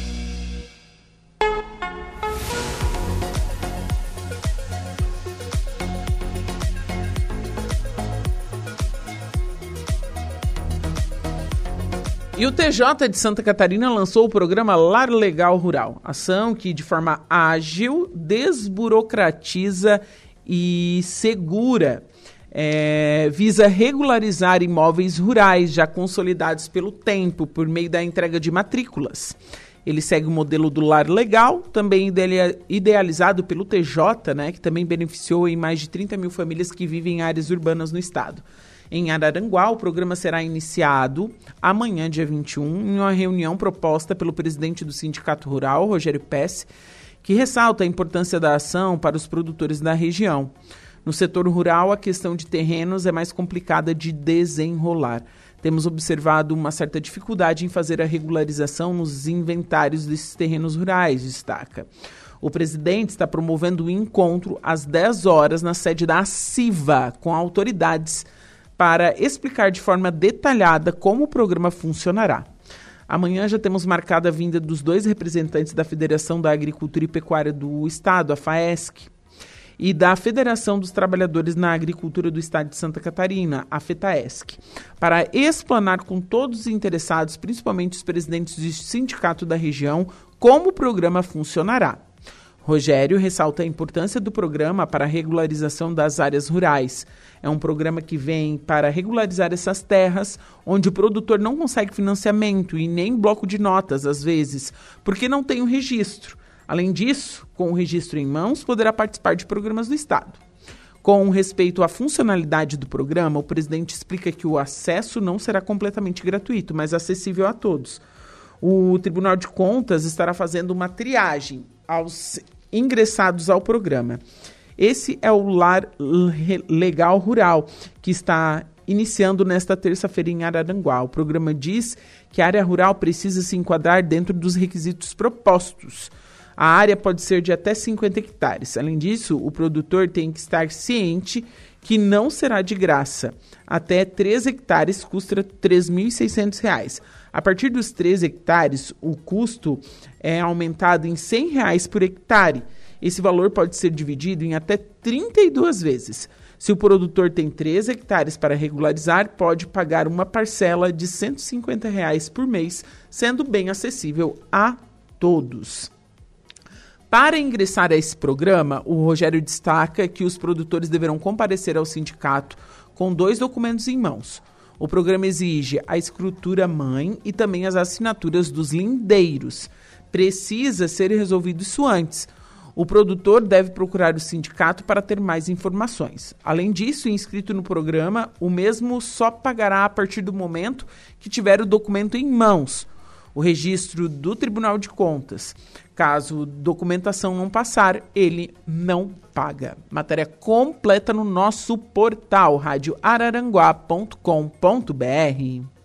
E o TJ de Santa Catarina lançou o programa Lar Legal Rural, ação que de forma ágil desburocratiza e segura é, visa regularizar imóveis rurais já consolidados pelo tempo por meio da entrega de matrículas. Ele segue o modelo do lar legal, também idealizado pelo TJ, né, que também beneficiou em mais de 30 mil famílias que vivem em áreas urbanas no estado. Em Araranguá, o programa será iniciado amanhã, dia 21, em uma reunião proposta pelo presidente do Sindicato Rural, Rogério Pesce, que ressalta a importância da ação para os produtores da região. No setor rural, a questão de terrenos é mais complicada de desenrolar. Temos observado uma certa dificuldade em fazer a regularização nos inventários desses terrenos rurais, destaca. O presidente está promovendo um encontro às 10 horas na sede da CIVA com autoridades para explicar de forma detalhada como o programa funcionará. Amanhã já temos marcada a vinda dos dois representantes da Federação da Agricultura e Pecuária do Estado, a FAESC, e da Federação dos Trabalhadores na Agricultura do Estado de Santa Catarina, a FETAESC, para explanar com todos os interessados, principalmente os presidentes do sindicato da região, como o programa funcionará. Rogério ressalta a importância do programa para a regularização das áreas rurais. É um programa que vem para regularizar essas terras onde o produtor não consegue financiamento e nem bloco de notas, às vezes, porque não tem o registro. Além disso, com o registro em mãos, poderá participar de programas do Estado. Com respeito à funcionalidade do programa, o presidente explica que o acesso não será completamente gratuito, mas acessível a todos. O Tribunal de Contas estará fazendo uma triagem aos ingressados ao programa. Esse é o Lar Legal Rural, que está iniciando nesta terça-feira em Araranguá. O programa diz que a área rural precisa se enquadrar dentro dos requisitos propostos. A área pode ser de até 50 hectares. Além disso, o produtor tem que estar ciente que não será de graça. Até 3 hectares custa R$ 3.600. A partir dos 3 hectares, o custo é aumentado em 100 reais por hectare. Esse valor pode ser dividido em até 32 vezes. Se o produtor tem 3 hectares para regularizar, pode pagar uma parcela de 150 reais por mês, sendo bem acessível a todos. Para ingressar a esse programa, o Rogério destaca que os produtores deverão comparecer ao sindicato com dois documentos em mãos. O programa exige a escritura mãe e também as assinaturas dos lindeiros. Precisa ser resolvido isso antes. O produtor deve procurar o sindicato para ter mais informações. Além disso, inscrito no programa, o mesmo só pagará a partir do momento que tiver o documento em mãos o registro do Tribunal de Contas. Caso documentação não passar, ele não paga. Matéria completa no nosso portal radioararanguá.com.br.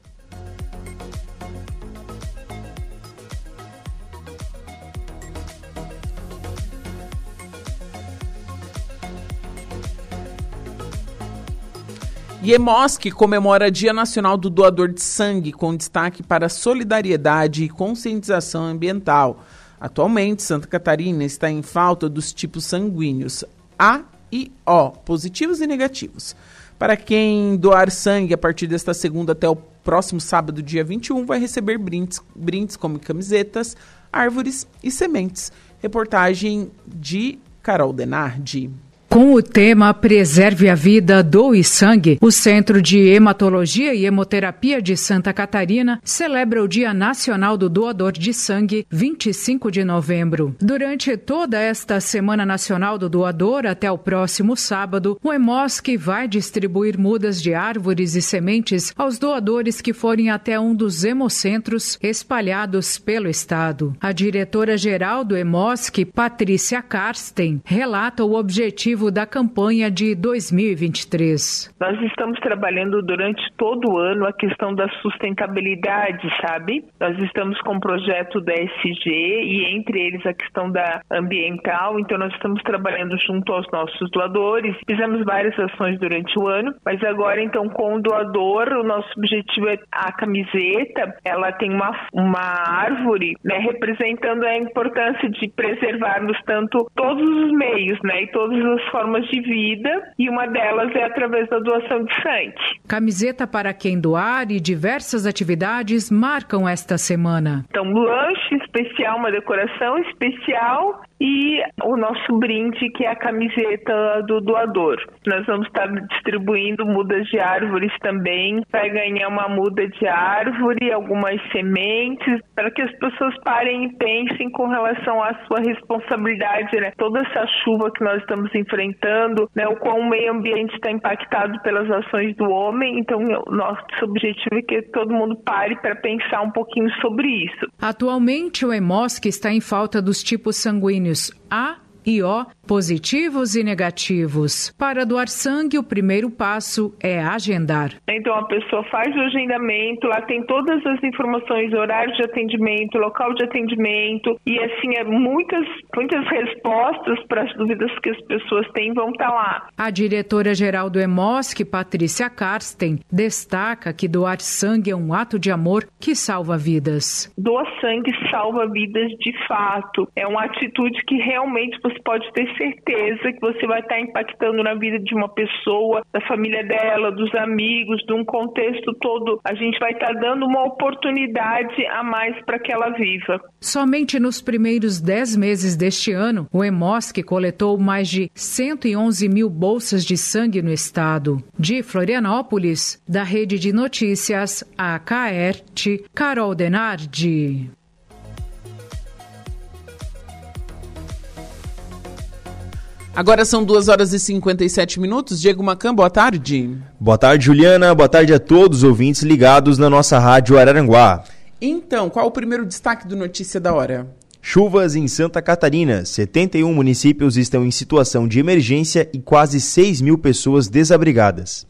IEMOSC comemora Dia Nacional do Doador de Sangue, com destaque para solidariedade e conscientização ambiental. Atualmente, Santa Catarina está em falta dos tipos sanguíneos A e O, positivos e negativos. Para quem doar sangue a partir desta segunda até o próximo sábado, dia 21, vai receber brindes, brindes como camisetas, árvores e sementes. Reportagem de Carol Denardi. Com o tema Preserve a Vida, Doe Sangue, o Centro de Hematologia e Hemoterapia de Santa Catarina celebra o Dia Nacional do Doador de Sangue, 25 de novembro. Durante toda esta Semana Nacional do Doador, até o próximo sábado, o EMOSC vai distribuir mudas de árvores e sementes aos doadores que forem até um dos hemocentros espalhados pelo estado. A diretora-geral do EMOSC, Patrícia Karsten, relata o objetivo da campanha de 2023? Nós estamos trabalhando durante todo o ano a questão da sustentabilidade, sabe? Nós estamos com o projeto da SG e entre eles a questão da ambiental, então nós estamos trabalhando junto aos nossos doadores. Fizemos várias ações durante o ano, mas agora então com o doador, o nosso objetivo é a camiseta, ela tem uma, uma árvore, né, representando a importância de preservarmos tanto todos os meios, né, e todas as formas de vida e uma delas é através da doação de sangue. Camiseta para quem doar e diversas atividades marcam esta semana. Então, lanche especial, uma decoração especial e o nosso brinde, que é a camiseta do doador. Nós vamos estar distribuindo mudas de árvores também, para ganhar uma muda de árvore, algumas sementes, para que as pessoas parem e pensem com relação à sua responsabilidade, né? Toda essa chuva que nós estamos enfrentando, né? O quão o meio ambiente está impactado pelas ações do homem, então nosso objetivo é que todo mundo pare para pensar um pouquinho sobre isso. Atualmente o EMOSC está em falta dos tipos sanguíneos A e O positivos e negativos. Para doar sangue, o primeiro passo é agendar. Então a pessoa faz o agendamento, lá tem todas as informações, horário de atendimento, local de atendimento e assim é muitas muitas respostas para as dúvidas que as pessoas têm vão estar tá lá. A diretora geral do EMOSC, Patrícia Karsten, destaca que doar sangue é um ato de amor que salva vidas. Doar sangue salva vidas de fato. É uma atitude que realmente você pode ter certeza que você vai estar impactando na vida de uma pessoa, da família dela, dos amigos, de um contexto todo. A gente vai estar dando uma oportunidade a mais para que ela viva. Somente nos primeiros 10 meses deste ano, o EMOSC coletou mais de 111 mil bolsas de sangue no estado. De Florianópolis, da Rede de Notícias, a KERT, Carol Denardi. Agora são 2 horas e 57 minutos. Diego Macan, boa tarde. Boa tarde, Juliana. Boa tarde a todos os ouvintes ligados na nossa rádio Araranguá. Então, qual o primeiro destaque do Notícia da Hora? Chuvas em Santa Catarina. 71 municípios estão em situação de emergência e quase 6 mil pessoas desabrigadas.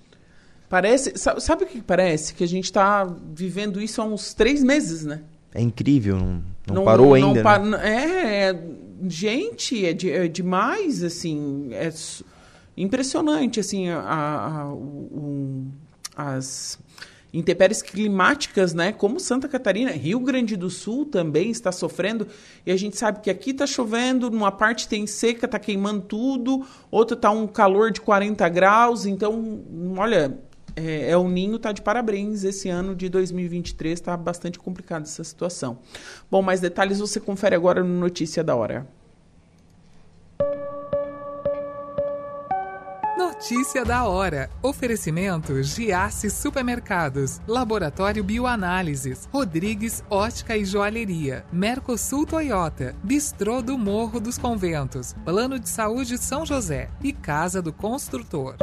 Parece. Sabe o que parece? Que a gente está vivendo isso há uns três meses, né? É incrível, não, não, não parou não, ainda. Não, né? é, é gente, é, de, é demais, assim, é impressionante, assim, a, a, o, as intempéries climáticas, né? Como Santa Catarina, Rio Grande do Sul também está sofrendo. E a gente sabe que aqui está chovendo, numa parte tem seca, está queimando tudo, outra está um calor de 40 graus. Então, olha, é, é, o Ninho está de parabéns. Esse ano de 2023 está bastante complicado essa situação. Bom, mais detalhes você confere agora no Notícia da Hora. Notícia da hora. Oferecimento Giasse Supermercados, Laboratório Bioanálises, Rodrigues Ótica e Joalheria, Mercosul Toyota, Bistrô do Morro dos Conventos, Plano de Saúde São José e Casa do Construtor.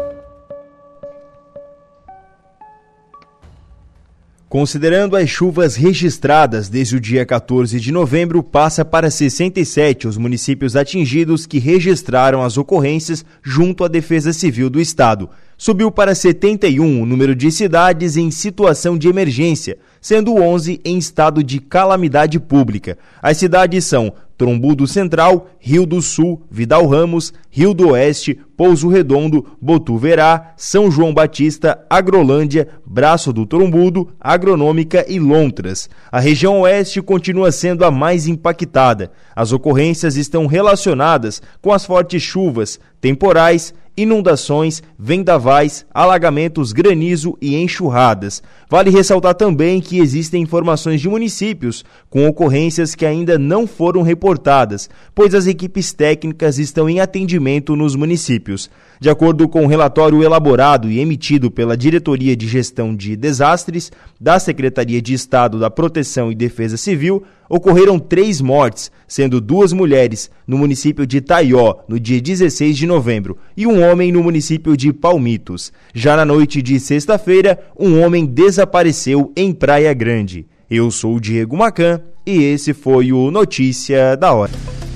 Considerando as chuvas registradas desde o dia 14 de novembro, passa para 67 os municípios atingidos que registraram as ocorrências junto à Defesa Civil do Estado. Subiu para 71 o número de cidades em situação de emergência, sendo 11 em estado de calamidade pública. As cidades são Trombudo Central, Rio do Sul, Vidal Ramos, Rio do Oeste, Pouso Redondo, Botuverá, São João Batista, Agrolândia, Braço do Trombudo, Agronômica e Lontras. A região oeste continua sendo a mais impactada. As ocorrências estão relacionadas com as fortes chuvas, temporais inundações, vendavais, alagamentos, granizo e enxurradas. Vale ressaltar também que existem informações de municípios com ocorrências que ainda não foram reportadas, pois as equipes técnicas estão em atendimento nos municípios. De acordo com o um relatório elaborado e emitido pela Diretoria de Gestão de Desastres da Secretaria de Estado da Proteção e Defesa Civil, ocorreram três mortes, sendo duas mulheres no município de Taió, no dia 16 de novembro, e um homem no município de Palmitos. Já na noite de sexta-feira, um homem desapareceu em Praia Grande. Eu sou o Diego Macan e esse foi o Notícia da Hora.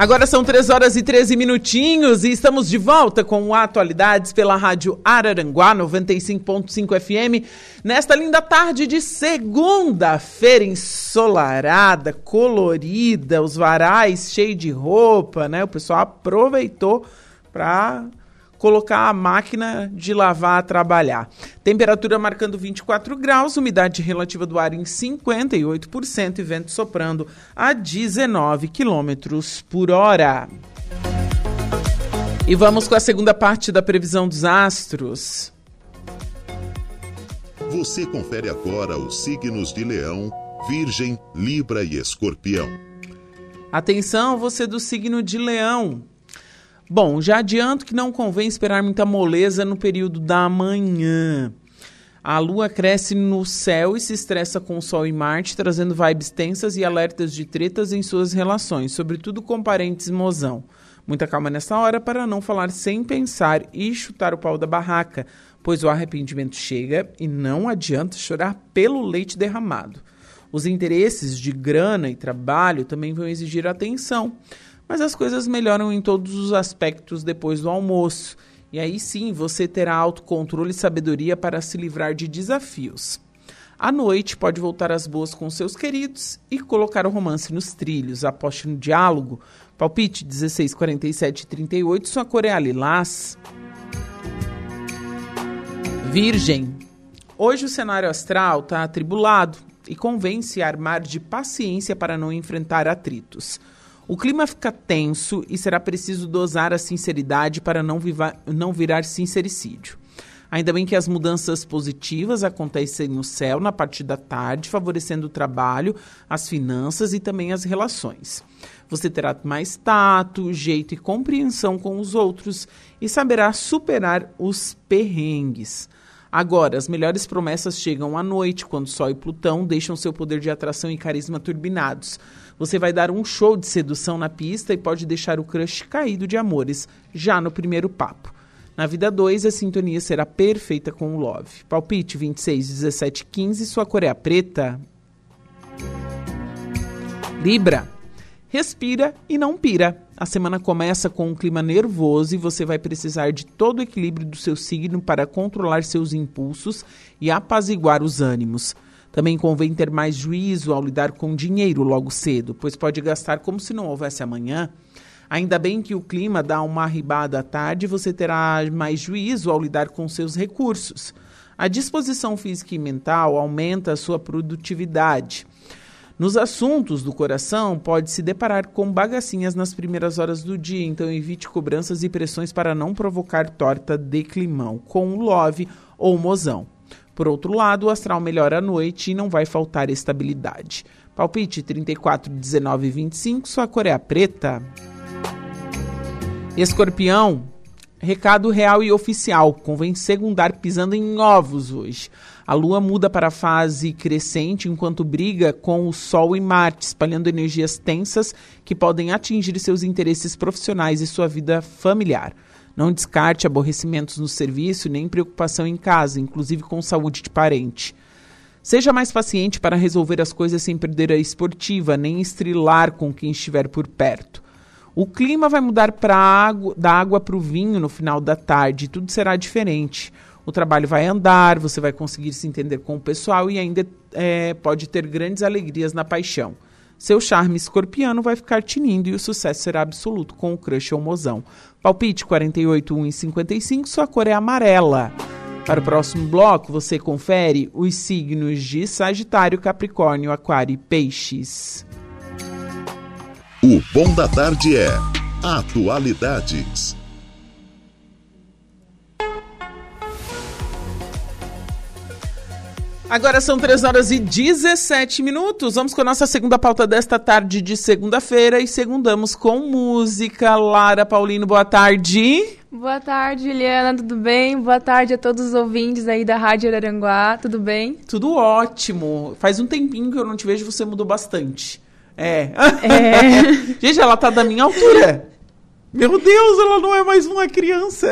Agora são 3 horas e 13 minutinhos e estamos de volta com Atualidades pela Rádio Araranguá 95.5 FM. Nesta linda tarde de segunda-feira ensolarada, colorida, os varais cheios de roupa, né? O pessoal aproveitou para colocar a máquina de lavar a trabalhar. Temperatura marcando 24 graus, umidade relativa do ar em 58% e vento soprando a 19 quilômetros por hora. E vamos com a segunda parte da previsão dos astros. Você confere agora os signos de Leão, Virgem, Libra e Escorpião. Atenção, você do signo de Leão. Bom, já adianto que não convém esperar muita moleza no período da manhã. A lua cresce no céu e se estressa com o Sol e Marte, trazendo vibes tensas e alertas de tretas em suas relações, sobretudo com parentes mozão. Muita calma nessa hora para não falar sem pensar e chutar o pau da barraca, pois o arrependimento chega e não adianta chorar pelo leite derramado. Os interesses de grana e trabalho também vão exigir atenção mas as coisas melhoram em todos os aspectos depois do almoço. E aí sim você terá autocontrole e sabedoria para se livrar de desafios. À noite, pode voltar às boas com seus queridos e colocar o romance nos trilhos. Aposte no diálogo. Palpite 16, 47 e 38. Sua cor é a lilás. Virgem. Hoje o cenário astral está atribulado e convém se armar de paciência para não enfrentar atritos. O clima fica tenso e será preciso dosar a sinceridade para não, vivar, não virar sincericídio. Ainda bem que as mudanças positivas acontecem no céu na parte da tarde, favorecendo o trabalho, as finanças e também as relações. Você terá mais tato, jeito e compreensão com os outros e saberá superar os perrengues. Agora, as melhores promessas chegam à noite, quando Sol e Plutão deixam seu poder de atração e carisma turbinados. Você vai dar um show de sedução na pista e pode deixar o crush caído de amores já no primeiro papo. Na vida 2, a sintonia será perfeita com o Love. Palpite 26, 17, 15, sua cor é a preta. Libra. Respira e não pira. A semana começa com um clima nervoso e você vai precisar de todo o equilíbrio do seu signo para controlar seus impulsos e apaziguar os ânimos. Também convém ter mais juízo ao lidar com dinheiro logo cedo, pois pode gastar como se não houvesse amanhã. Ainda bem que o clima dá uma arribada à tarde você terá mais juízo ao lidar com seus recursos. A disposição física e mental aumenta a sua produtividade. Nos assuntos do coração, pode se deparar com bagacinhas nas primeiras horas do dia, então evite cobranças e pressões para não provocar torta de climão com love ou mozão. Por outro lado, o astral melhora à noite e não vai faltar estabilidade. Palpite 34, 19 e 25, sua cor é a preta. Escorpião, recado real e oficial. Convém segundar pisando em ovos hoje. A Lua muda para a fase crescente enquanto briga com o Sol e Marte, espalhando energias tensas que podem atingir seus interesses profissionais e sua vida familiar. Não descarte aborrecimentos no serviço nem preocupação em casa, inclusive com saúde de parente. Seja mais paciente para resolver as coisas sem perder a esportiva, nem estrilar com quem estiver por perto. O clima vai mudar água, da água para o vinho no final da tarde, tudo será diferente o trabalho vai andar, você vai conseguir se entender com o pessoal e ainda é, pode ter grandes alegrias na paixão. Seu charme escorpiano vai ficar tinindo e o sucesso será absoluto com o crush ou mozão. Palpite 48, 1 e 55, sua cor é amarela. Para o próximo bloco, você confere os signos de Sagitário, Capricórnio, Aquário e Peixes. O Bom da Tarde é Atualidades. Agora são 3 horas e 17 minutos. Vamos com a nossa segunda pauta desta tarde de segunda-feira e segundamos com música. Lara Paulino, boa tarde. Boa tarde, Juliana, tudo bem? Boa tarde a todos os ouvintes aí da Rádio Araranguá, tudo bem? Tudo ótimo. Faz um tempinho que eu não te vejo, você mudou bastante. É. é. <laughs> Gente, ela tá da minha altura. Meu Deus, ela não é mais uma criança.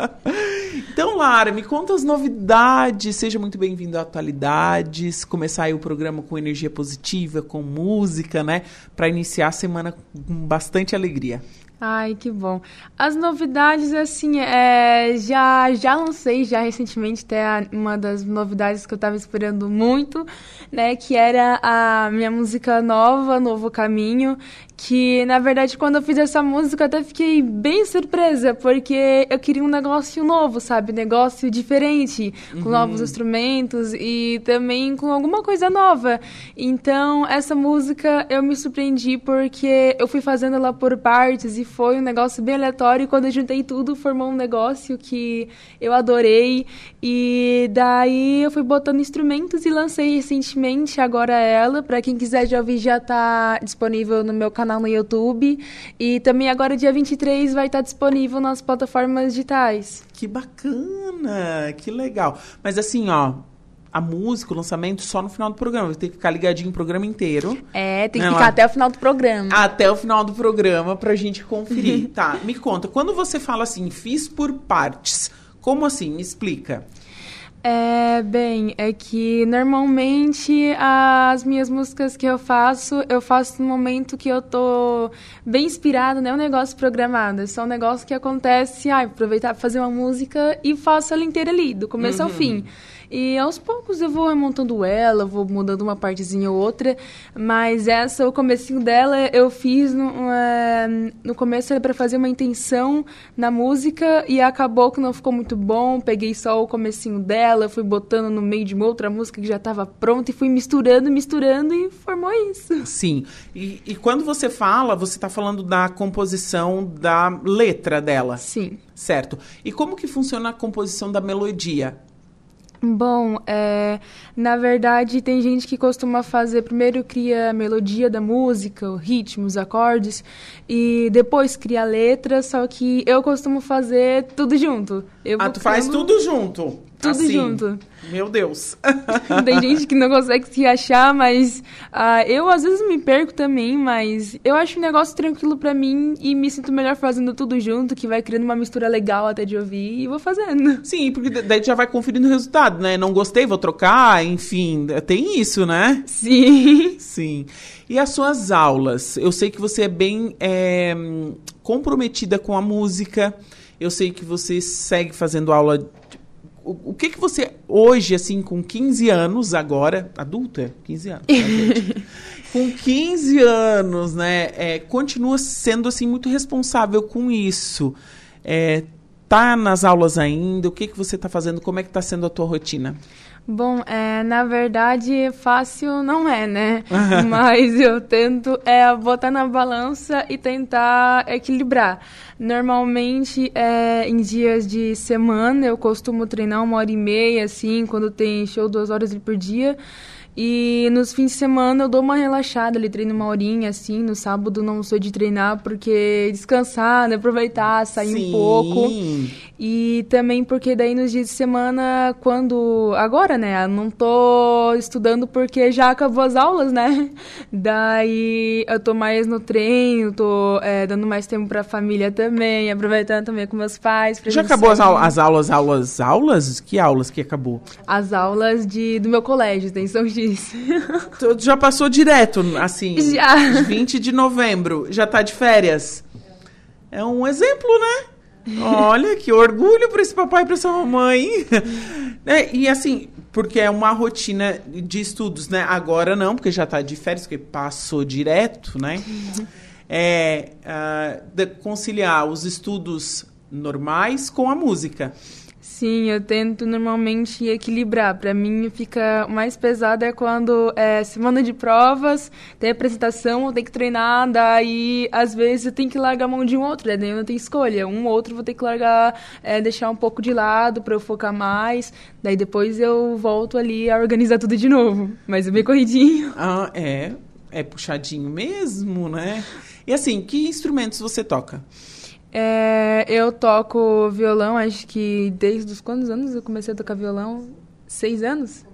<laughs> então, Lara, me conta as novidades. Seja muito bem-vindo a Atualidades. Começar aí o programa com energia positiva, com música, né? Para iniciar a semana com bastante alegria. Ai, que bom. As novidades, assim, é, já, já lancei já recentemente até uma das novidades que eu estava esperando muito, né? Que era a minha música nova, Novo Caminho, que na verdade quando eu fiz essa música eu até fiquei bem surpresa, porque eu queria um negócio novo, sabe? Negócio diferente, com uhum. novos instrumentos e também com alguma coisa nova. Então, essa música eu me surpreendi porque eu fui fazendo ela por partes e foi um negócio bem aleatório e quando eu juntei tudo formou um negócio que eu adorei e daí eu fui botando instrumentos e lancei recentemente agora ela, para quem quiser já ouvir já tá disponível no meu canal canal no YouTube. E também agora, dia 23, vai estar disponível nas plataformas digitais. Que bacana! Que legal. Mas assim, ó, a música, o lançamento só no final do programa. Ter que ficar ligadinho o programa inteiro. É, tem que né, ficar lá? até o final do programa. Até o final do programa pra gente conferir. <laughs> tá, me conta, quando você fala assim, fiz por partes, como assim? Me explica. É, bem, é que normalmente as minhas músicas que eu faço, eu faço no momento que eu tô bem inspirada, não é um negócio programado, é só um negócio que acontece, ah, aproveitar pra fazer uma música e faço ela inteira ali, do começo uhum. ao fim. E aos poucos eu vou remontando ela, vou mudando uma partezinha ou outra, mas essa, o comecinho dela, eu fiz no, uh, no começo era para fazer uma intenção na música e acabou que não ficou muito bom, peguei só o comecinho dela, fui botando no meio de uma outra música que já estava pronta e fui misturando, misturando e formou isso. Sim, e, e quando você fala, você está falando da composição da letra dela. Sim. Certo. E como que funciona a composição da melodia? Bom, é, na verdade tem gente que costuma fazer primeiro cria a melodia da música, o ritmo, os acordes e depois cria a letra, só que eu costumo fazer tudo junto. Eu ah, tu faz tudo junto? Tudo assim. junto. Meu Deus. <laughs> Tem gente que não consegue se achar, mas uh, eu às vezes me perco também, mas eu acho um negócio tranquilo para mim e me sinto melhor fazendo tudo junto, que vai criando uma mistura legal até de ouvir e vou fazendo. Sim, porque daí já vai conferindo o resultado, né? Não gostei, vou trocar, enfim, tem isso, né? Sim. Sim. E as suas aulas? Eu sei que você é bem é, comprometida com a música. Eu sei que você segue fazendo aula o, o, que que você, hoje, assim, com 15 anos agora, adulta, 15 anos, né, <laughs> com 15 anos, né, é, continua sendo, assim, muito responsável com isso. É, tá nas aulas ainda? O que que você está fazendo? Como é que está sendo a tua rotina? Bom, é, na verdade, fácil não é, né? <laughs> Mas eu tento é, botar na balança e tentar equilibrar. Normalmente, é, em dias de semana, eu costumo treinar uma hora e meia, assim, quando tem show duas horas por dia. E nos fins de semana eu dou uma relaxada, ali treino uma horinha, assim. No sábado não sou de treinar porque descansar, né? aproveitar, sair Sim. um pouco. E também porque daí nos dias de semana, quando. Agora, né? Não tô estudando porque já acabou as aulas, né? <laughs> Daí eu tô mais no treino, tô é, dando mais tempo pra família também, aproveitando também com meus pais. Já acabou as, aulas, as aulas, aulas, aulas? Que aulas que acabou? As aulas de, do meu colégio, tem São Tu já passou direto, assim? Já. 20 de novembro, já tá de férias. É um exemplo, né? Olha, que orgulho para esse papai e para essa mamãe. é, e assim, porque é uma rotina de estudos, né? Agora não, porque já está de férias, porque passou direto, né? É uh, conciliar os estudos normais com a música. Sim, eu tento normalmente equilibrar. Para mim, fica mais pesado é quando é semana de provas, tem apresentação, eu tenho que treinar, daí às vezes eu tenho que largar a mão de um outro, né? daí eu não tenho escolha. Um ou outro vou ter que largar, é, deixar um pouco de lado para eu focar mais, daí depois eu volto ali a organizar tudo de novo. Mas é bem corridinho. <laughs> Ah, é. É puxadinho mesmo, né? E assim, que instrumentos você toca? É, eu toco violão, acho que desde os quantos anos eu comecei a tocar violão? Seis anos?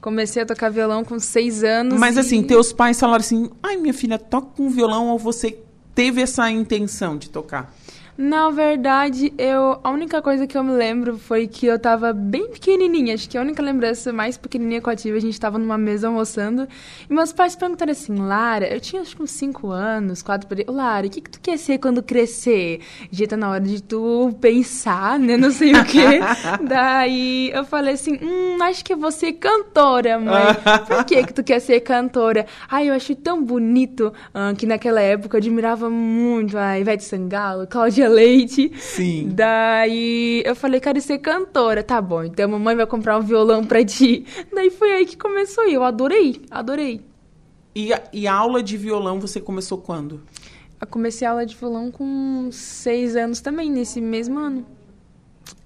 Comecei a tocar violão com seis anos. Mas e... assim, teus pais falaram assim: ai, minha filha, toca com violão ou você teve essa intenção de tocar? Na verdade, eu a única coisa que eu me lembro foi que eu tava bem pequenininha. Acho que a única lembrança mais pequenininha que eu tive, a gente tava numa mesa almoçando. E meus pais perguntaram assim, Lara, eu tinha acho que uns 5 anos, 4 por aí. Lara, o que, que tu quer ser quando crescer? Já tá na hora de tu pensar, né? Não sei o quê. <laughs> Daí eu falei assim, hum, acho que eu vou ser cantora, mãe. Por que que tu quer ser cantora? Ai, eu acho tão bonito uh, que naquela época eu admirava muito a Ivete Sangalo, Cláudia Leite. Sim. Daí eu falei, quero ser cantora. Tá bom, então a mamãe vai comprar um violão pra ti. Daí foi aí que começou e eu adorei, adorei. E a, e a aula de violão você começou quando? Eu comecei a aula de violão com seis anos também, nesse mesmo ano.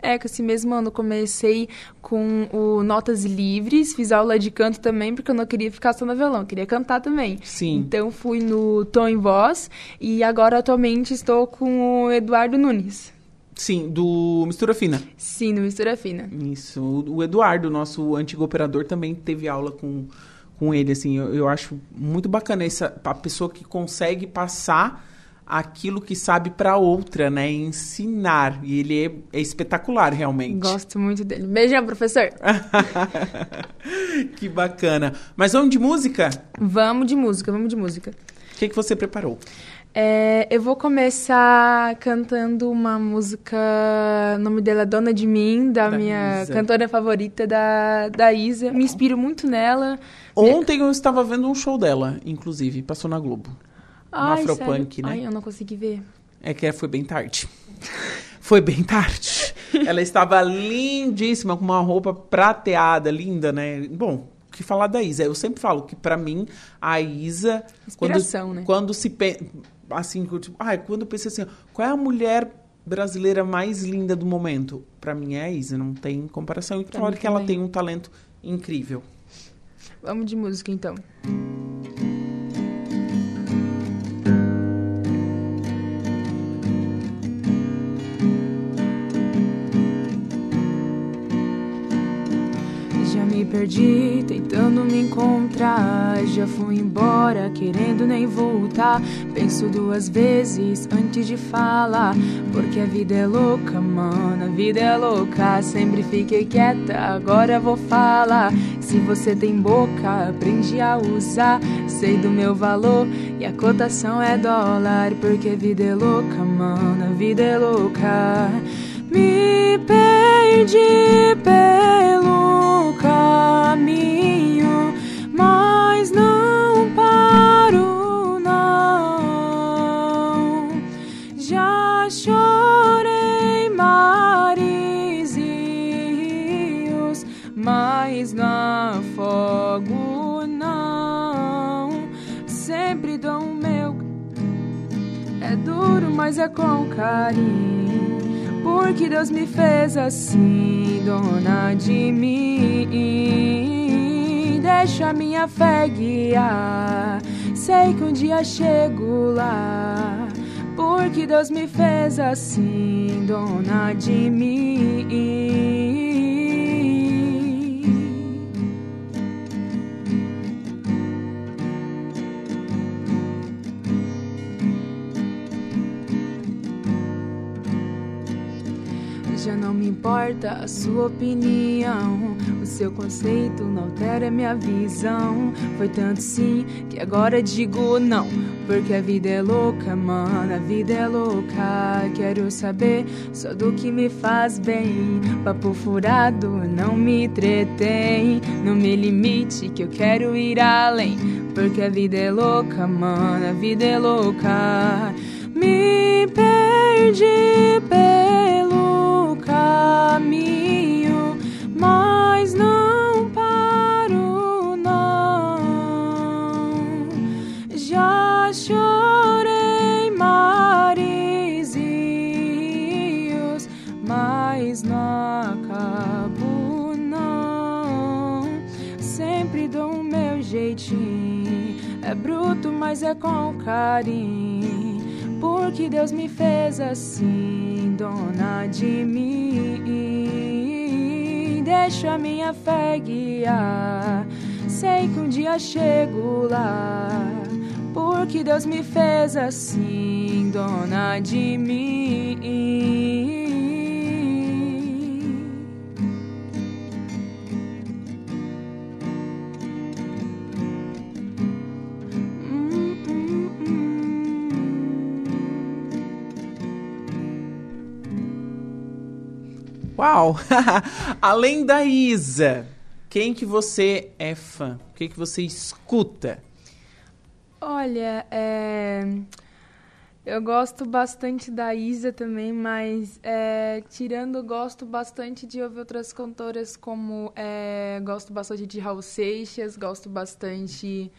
É, que esse mesmo ano comecei com o Notas Livres, fiz aula de canto também, porque eu não queria ficar só no violão, eu queria cantar também. Sim. Então fui no Tom em Voz e agora atualmente estou com o Eduardo Nunes. Sim, do Mistura Fina. Sim, do Mistura Fina. Isso. O Eduardo, nosso antigo operador, também teve aula com, com ele, assim. Eu, eu acho muito bacana essa a pessoa que consegue passar aquilo que sabe para outra, né? Ensinar. E ele é, é, espetacular, realmente. Gosto muito dele. Beijão, professor. <laughs> que bacana. Mas vamos de música? Vamos de música, vamos de música. O que, que você preparou? É, eu vou começar cantando uma música, o nome dela é Dona de Mim, da, da minha Isa. cantora favorita, da, da Isa. Me inspiro muito nela. Ontem eu estava vendo um show dela, inclusive, passou na Globo. Ai, Afropunk, sério? né? Ai, eu não consegui ver. É que foi bem tarde. foi bem tarde. <laughs> Ela estava lindíssima, com uma roupa prateada, linda, né? Bom, o que falar da Isa? Eu sempre falo que, para mim, a Isa... Inspiração, quando, né? Quando se... Assim, tipo, ai, quando eu pensei assim, qual é a mulher brasileira mais linda do momento? Para mim é a Isa, não tem comparação. E claro que ela tem um talento incrível. Vamos de música, então. Me perdi tentando me encontrar. Já fui embora querendo nem voltar. Penso duas vezes antes de falar. Porque a vida é louca, mano. A vida é louca. Sempre fiquei quieta, agora vou falar. Se você tem boca, aprende a usar. Sei do meu valor e a cotação é dólar. Porque a vida é louca, mano. A vida é louca. Me perdi pelo caminho, mas não paro, não. Já chorei mares e rios, mas não afogo, não. Sempre dou o meu. É duro, mas é com carinho porque Deus me fez assim, dona de mim. Deixa minha fé guiar, sei que um dia chego lá. Porque Deus me fez assim, dona de mim. Já não me importa a sua opinião. O seu conceito não altera minha visão. Foi tanto sim que agora digo não. Porque a vida é louca, mano, a vida é louca. Quero saber só do que me faz bem. Papo furado não me entretém. Não me limite que eu quero ir além. Porque a vida é louca, mano, a vida é louca. Me perdi pelo caminho, mas não paro, não. Já chorei mares e rios, mas não acabo, não. Sempre dou o meu jeitinho, é bruto, mas é com carinho. Porque Deus me fez assim, dona de mim. Deixa a minha fé guiar. Sei que um dia chego lá. Porque Deus me fez assim, dona de mim. Uau! <laughs> Além da Isa, quem que você é fã? O que que você escuta? Olha, é... eu gosto bastante da Isa também, mas é... tirando, gosto bastante de ouvir outras cantoras, como é... gosto bastante de Raul Seixas, gosto bastante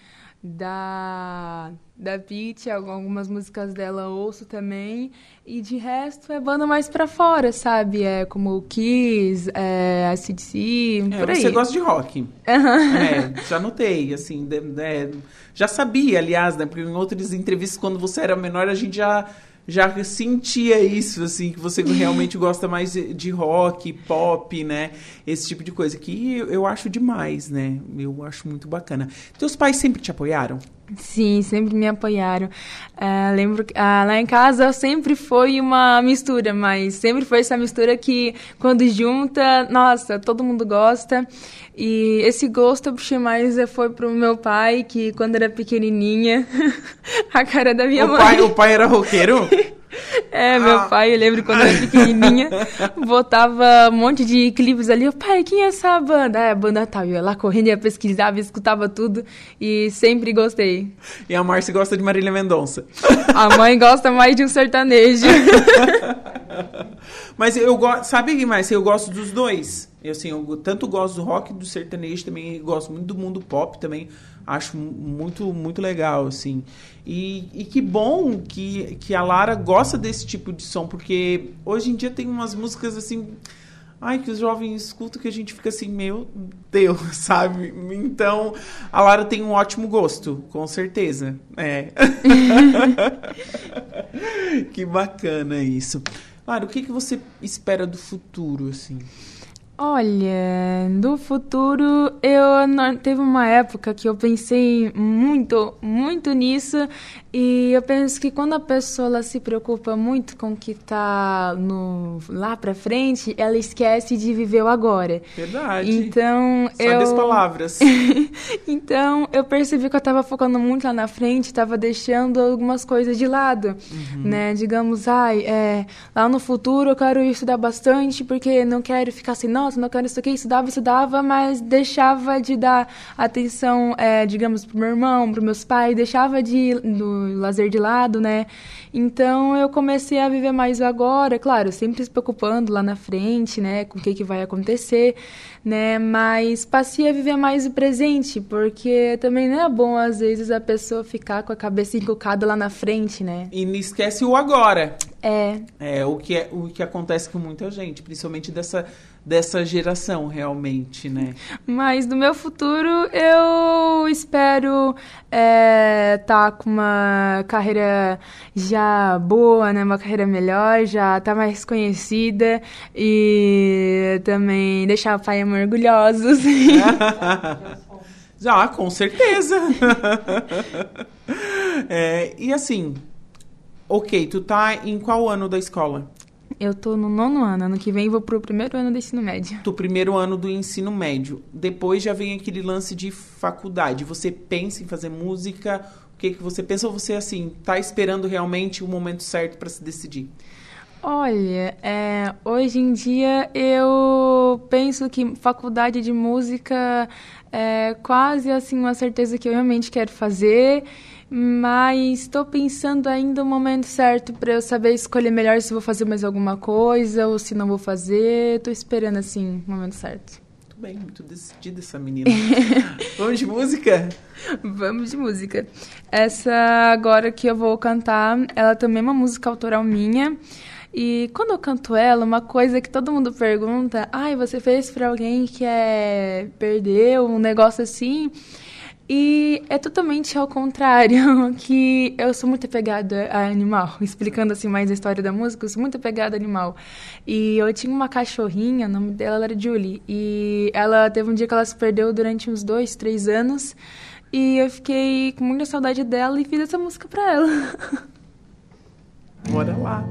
da da Pitty, algumas músicas dela ouço também. E de resto é banda mais pra fora, sabe? É como o Kiss, é, a CDC, É, por aí. você gosta de rock. É, já notei, assim, de- de- já sabia, aliás, né? Porque em outras entrevistas, quando você era menor, a gente já, já sentia isso, assim, que você realmente gosta mais de rock, pop, né? Esse tipo de coisa, que eu acho demais, né? Eu acho muito bacana. Teus pais sempre te apoiaram? Sim, sempre me apoiaram. É, lembro que ah, lá em casa sempre foi uma mistura, mas sempre foi essa mistura que quando junta, nossa, todo mundo gosta. E esse gosto eu puxei mais eh, foi pro meu pai, que quando era pequenininha, <laughs> a cara da minha o, mãe. pai, o pai era roqueiro? <laughs> É, meu pai, eu lembro quando eu era pequenininha, <laughs> botava um monte de clipes ali. Eu, pai, quem é essa banda? Ah, é a banda tal. Eu ia lá correndo, ia pesquisava, escutava tudo e sempre gostei. E a Márcia gosta de Marília Mendonça. A mãe gosta mais de um sertanejo. <laughs> Mas eu gosto, sabe, Márcia, eu gosto dos dois. Eu, assim, eu tanto gosto do rock do sertanejo também, gosto muito do mundo pop também. Acho mu- muito, muito legal, assim. E, e que bom que, que a Lara gosta desse tipo de som, porque hoje em dia tem umas músicas assim. Ai, que os jovens escutam que a gente fica assim, meu Deus, <laughs> sabe? Então, a Lara tem um ótimo gosto, com certeza. É. <laughs> que bacana isso. Lara, o que, que você espera do futuro, assim? Olha, do futuro, eu teve uma época que eu pensei muito, muito nisso e eu penso que quando a pessoa se preocupa muito com o que está no lá para frente, ela esquece de viver o agora. Verdade. Então, Sabe eu as palavras. <laughs> então, eu percebi que eu estava focando muito lá na frente, estava deixando algumas coisas de lado, Uhum. né? Digamos, ai, é, lá no futuro eu quero estudar bastante porque não quero ficar assim, nossa, não quero isso aqui, estudava, estudava, mas deixava de dar atenção, é, digamos, pro meu irmão, para meus pais, deixava de do lazer de lado, né? Então eu comecei a viver mais o agora, claro, sempre se preocupando lá na frente, né, com o que, que vai acontecer, né? Mas passei a viver mais o presente, porque também não é bom às vezes a pessoa ficar com a cabeça encucada lá na frente, né? E não esquece o agora. É. É o que, é, o que acontece com muita gente, principalmente dessa, dessa geração, realmente, né? Mas no meu futuro eu espero é, tá com uma carreira já boa, né? Uma carreira melhor, já tá mais conhecida e também deixar o pai e a mãe orgulhosos. <laughs> Já, com certeza. <laughs> É, e assim, ok, tu tá em qual ano da escola? Eu tô no nono ano, ano que vem vou pro primeiro ano do ensino médio. Do primeiro ano do ensino médio. Depois já vem aquele lance de faculdade. Você pensa em fazer música? O que, que você pensa? Ou você, assim, tá esperando realmente o momento certo para se decidir? Olha, é, hoje em dia eu penso que faculdade de música é quase assim uma certeza que eu realmente quero fazer, mas estou pensando ainda o momento certo para eu saber escolher melhor se vou fazer mais alguma coisa ou se não vou fazer. Estou esperando assim o momento certo. Muito bem, muito decidida essa menina. <laughs> Vamos de música? Vamos de música. Essa agora que eu vou cantar, ela também é uma música autoral minha. E quando eu canto ela, uma coisa que todo mundo pergunta, ai, você fez para alguém que é perdeu um negócio assim? E é totalmente ao contrário, <laughs> que eu sou muito apegada a animal. <laughs> Explicando assim mais a história da música, eu sou muito apegada a animal. E eu tinha uma cachorrinha, o nome dela era Julie. E ela teve um dia que ela se perdeu durante uns dois, três anos. E eu fiquei com muita saudade dela e fiz essa música pra ela. <laughs> Bora lá.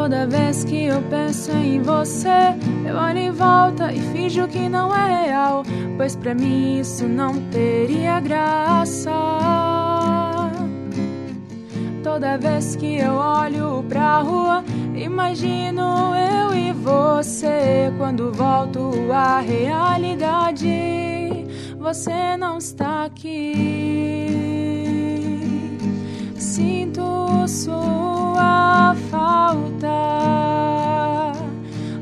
Toda vez que eu penso em você, eu olho em volta e finjo que não é real, pois pra mim isso não teria graça. Toda vez que eu olho pra rua, imagino eu e você. Quando volto à realidade, você não está aqui. Sinto sua falta.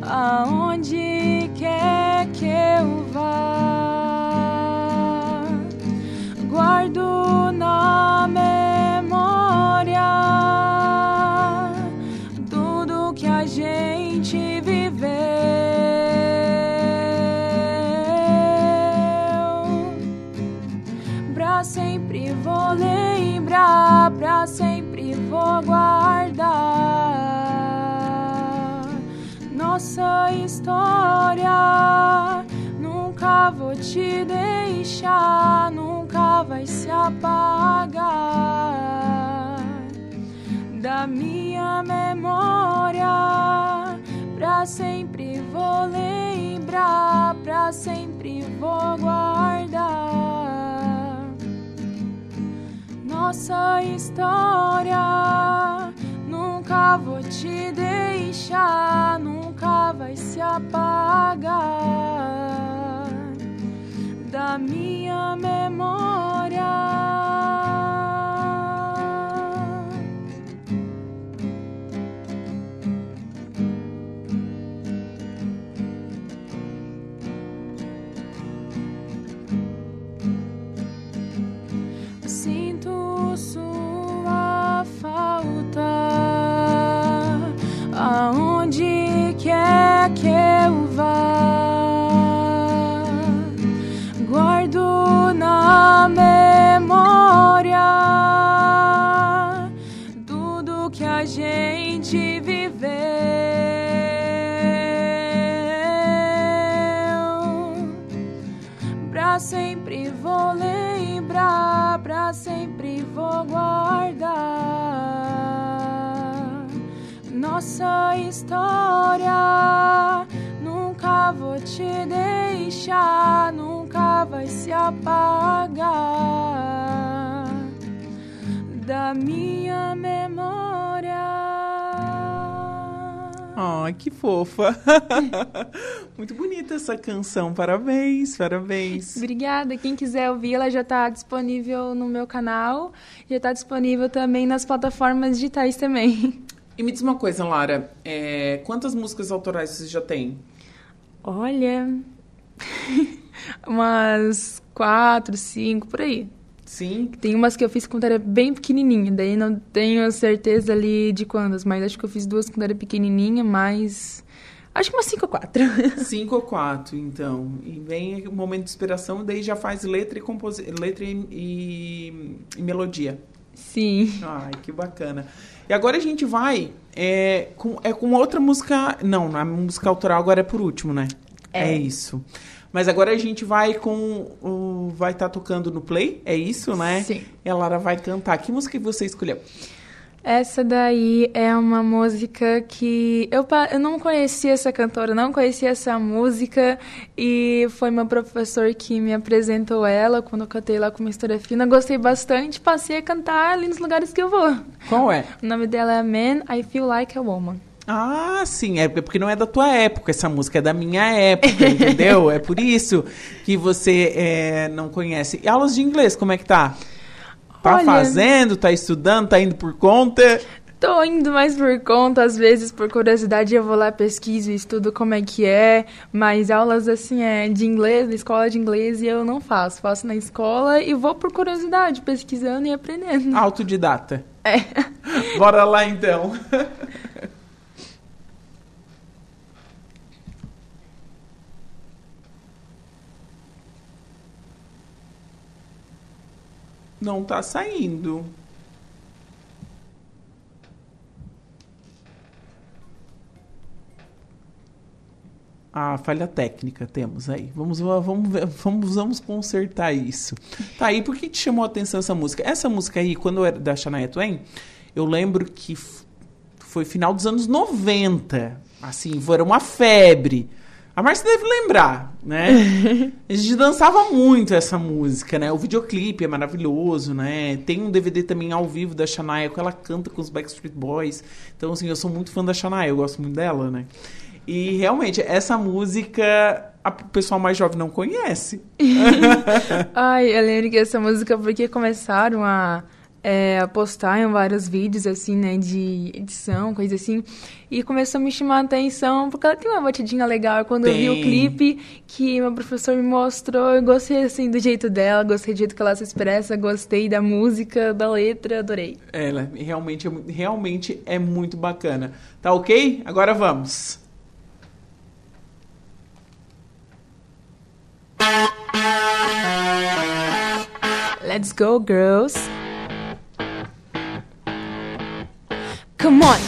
Aonde nossa história. Nunca vou te deixar, nunca vai se apagar da minha memória. Pra sempre vou lembrar, pra sempre vou guardar nossa história. Nunca vou te deixar, nunca vai se apagar da minha memória. que eu vá, guardo na memória tudo que a gente viveu. Pra sempre vou lembrar, pra sempre vou guardar. Nossa história. Nunca vou te deixar, nunca vai se apagar da minha memória. Ai, que fofa. <laughs> Muito bonita essa canção. Parabéns, parabéns. Obrigada. Quem quiser ouvir, ela já está disponível no meu canal. Já está disponível também nas plataformas digitais também. <laughs> E me diz uma coisa, Lara. É, quantas músicas autorais você já tem? Olha, <laughs> umas quatro, cinco, por aí. Sim. Tem umas que eu fiz quando era bem pequenininha, daí não tenho certeza ali de quantas, mas acho que eu fiz duas quando era pequenininha, mas acho que umas cinco ou quatro. <laughs> Cinco ou quatro, então. E vem o momento de inspiração, daí já faz letra e compos... letra e, e, e melodia. Sim. Ai, que bacana. E agora a gente vai é, com, é com outra música. Não, a música autoral agora é por último, né? É, é isso. Mas agora a gente vai com. O, vai estar tá tocando no play, é isso, né? Sim. E a Lara vai cantar. Que música você escolheu? Essa daí é uma música que eu, eu não conhecia essa cantora, não conhecia essa música e foi meu professor que me apresentou ela quando eu cantei lá com uma história fina. Gostei bastante, passei a cantar ali nos lugares que eu vou. Qual é? O nome dela é Man, I Feel Like a Woman. Ah, sim, é porque não é da tua época, essa música é da minha época, entendeu? <laughs> é por isso que você é, não conhece. E aulas de inglês, como é que tá? Tá Olha, fazendo, tá estudando, tá indo por conta? Tô indo mais por conta, às vezes por curiosidade eu vou lá, pesquiso, estudo como é que é, mas aulas assim é de inglês, na escola de inglês eu não faço, faço na escola e vou por curiosidade, pesquisando e aprendendo. Autodidata. É. Bora lá então. <laughs> Não tá saindo. Ah, falha técnica temos aí. Vamos, vamos, vamos, vamos consertar isso. Tá, e por que te chamou a atenção essa música? Essa música aí, quando eu era da Shania Twain, eu lembro que foi final dos anos 90. Assim, foi uma febre. A Márcia deve lembrar, né? <laughs> A gente dançava muito essa música, né? O videoclipe é maravilhoso, né? Tem um DVD também ao vivo da Shania que ela canta com os Backstreet Boys. Então, assim, eu sou muito fã da Shania, eu gosto muito dela, né? E realmente, essa música o pessoal mais jovem não conhece. <laughs> Ai, eu lembro que essa música, porque começaram a é, postar em vários vídeos, assim, né, de edição, coisa assim. E começou a me chamar a atenção, porque ela tem uma batidinha legal. Quando tem. eu vi o clipe que meu professor me mostrou, eu gostei, assim, do jeito dela, gostei do jeito que ela se expressa, gostei da música, da letra, adorei. Ela realmente, realmente é muito bacana. Tá ok? Agora vamos. Let's go, girls. Come on.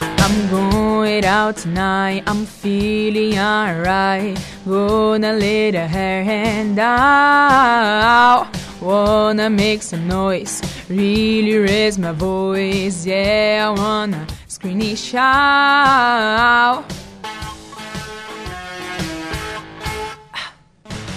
I'm going out tonight, I'm feeling alright. Gonna let her hair hand out. Wanna make some noise, really raise my voice. Yeah, I wanna scream and shout.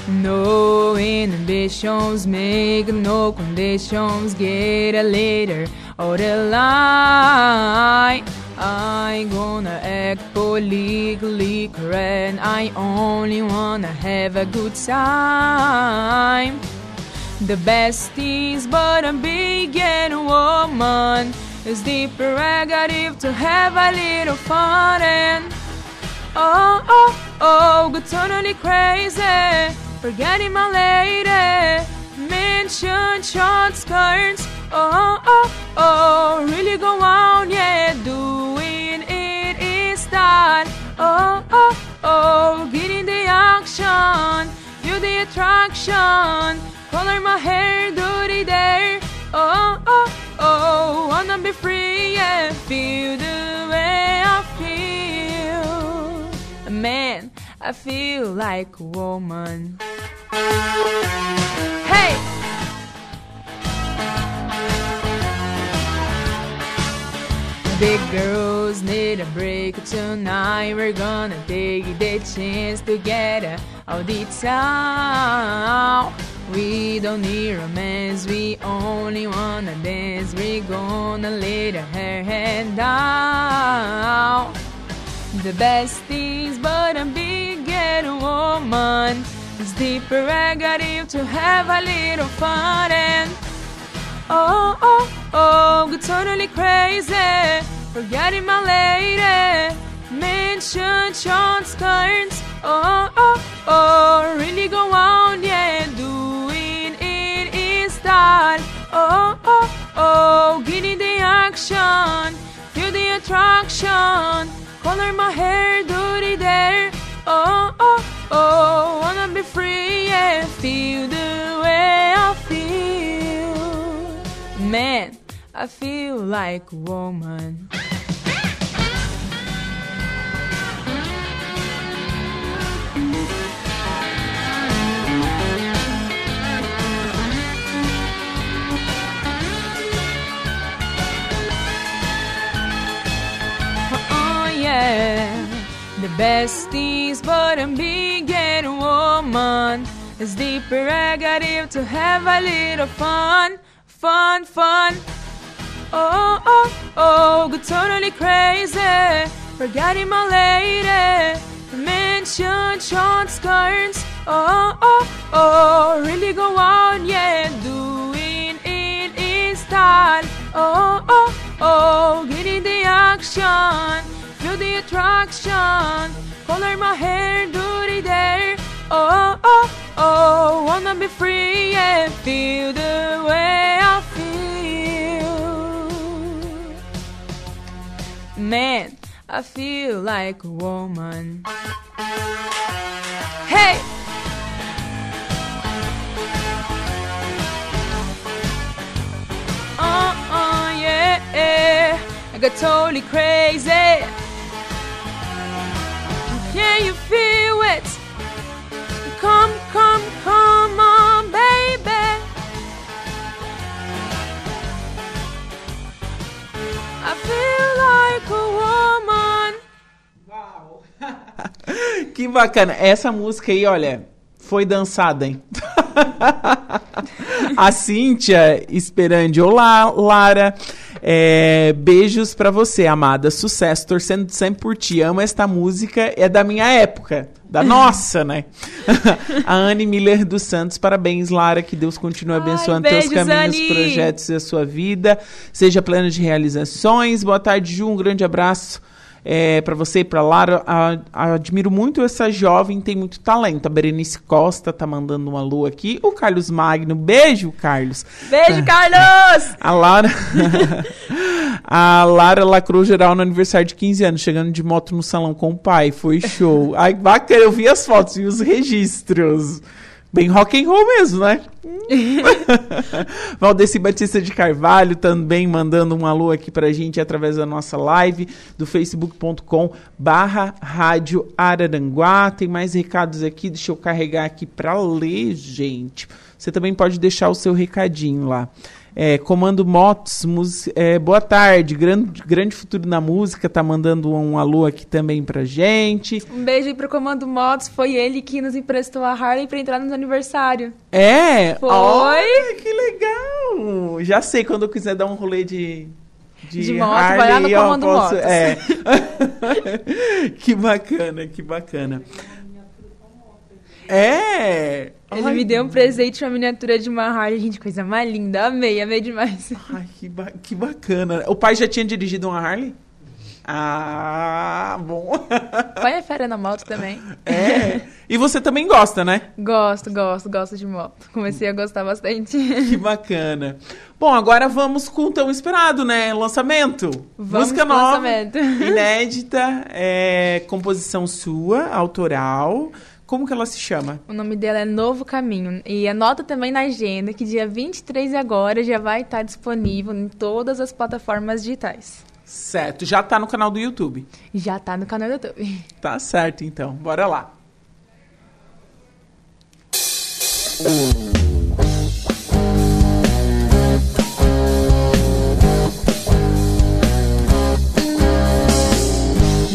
No inhibitions, make no conditions, get a later or the line. I'm gonna act politically correct. I only wanna have a good time. The best is but a big and woman. It's the prerogative to have a little fun and oh oh oh, go totally crazy. Forgetting my lady, mention short skirts. Oh, oh, oh, really go on, yeah, doing it is that. Oh, oh, oh, getting the action, you the attraction. Color my hair, dirty there. Oh, oh, oh, wanna be free, yeah, feel the way I feel. Man, I feel like a woman. Hey! Big girls need a break tonight. We're gonna take the chance together all the time. We don't need romance, we only wanna dance. We're gonna lay the hair head down. The best things, but a big ghetto woman. It's the prerogative to have a little fun and oh oh oh, get totally crazy. Forgetting my lady, mention short skirts. Oh oh oh, really go on, yeah, doing it in style. Oh oh oh, getting the action, feel the attraction. Color my hair, dirty there. Oh oh oh, wanna be free, yeah, feel the way I feel. Man, I feel like a woman. The best is but a big and woman. It's the prerogative to have a little fun, fun, fun. Oh oh oh, go totally crazy. Forgetting my lady, mention short skirts. Oh oh oh, really go on, yeah, doing it in style. Oh oh oh, getting the action, feel the attraction. Color my hair, dirty there. Oh oh oh, wanna be free and feel the way I feel. Man, I feel like a woman. Hey! Uh, yeah, yeah. I got totally crazy. Can you feel it? Come, come, come on, baby. I feel like a woman. <laughs> Que bacana. Essa música aí, olha, foi dançada, hein? <laughs> A Cíntia Esperandi. Olá, Lara. É, beijos pra você, amada. Sucesso. Torcendo sempre por ti. Amo esta música. É da minha época. Da <laughs> nossa, né? <laughs> a Anne Miller dos Santos. Parabéns, Lara. Que Deus continue abençoando teus beijos, caminhos, Anne. projetos e a sua vida. Seja plena de realizações. Boa tarde, Ju. Um grande abraço é, para você e para Lara. A- a- admiro muito essa jovem, tem muito talento. A Berenice Costa tá mandando uma lua aqui. O Carlos Magno, beijo, Carlos. Beijo, Carlos! <laughs> A Lara. <laughs> a Lara lacrou geral no aniversário de 15 anos, chegando de moto no salão com o pai. Foi show. Ai, bacana, eu vi as fotos e os registros. Bem rock and roll mesmo, né? <laughs> Valdeci Batista de Carvalho também mandando um alô aqui pra gente através da nossa live do facebook.com barra rádio Araranguá. Tem mais recados aqui, deixa eu carregar aqui pra ler, gente. Você também pode deixar o seu recadinho lá. É, Comando Motos, é, boa tarde, grande, grande futuro na música, tá mandando um alô aqui também pra gente. Um beijo aí pro Comando Motos. Foi ele que nos emprestou a Harley pra entrar no aniversário. É? Foi. Olha, que legal! Já sei, quando eu quiser dar um rolê de... De moto, vai lá no Harley, Comando posso- Motos. É. <laughs> que bacana, que bacana. É! Ele Ai, me deu um presente, uma miniatura de uma Harley. Gente, coisa mais linda. Amei, amei demais. Ai, que, ba- que bacana. O pai já tinha dirigido uma Harley? Ah, bom. Pai é fera na moto também. É. E você também gosta, né? Gosto, gosto, gosto de moto. Comecei a gostar bastante. Que <laughs> bacana. Bom, agora vamos com o tão esperado, né? Lançamento. Vamos Música nova, lançamento. inédita, é, composição sua, autoral. Como que ela se chama? O nome dela é Novo Caminho. E anota também na agenda que dia 23 de agora já vai estar disponível em todas as plataformas digitais. Certo, já tá no canal do YouTube. Já tá no canal do YouTube. <laughs> Tá certo, então. Bora lá.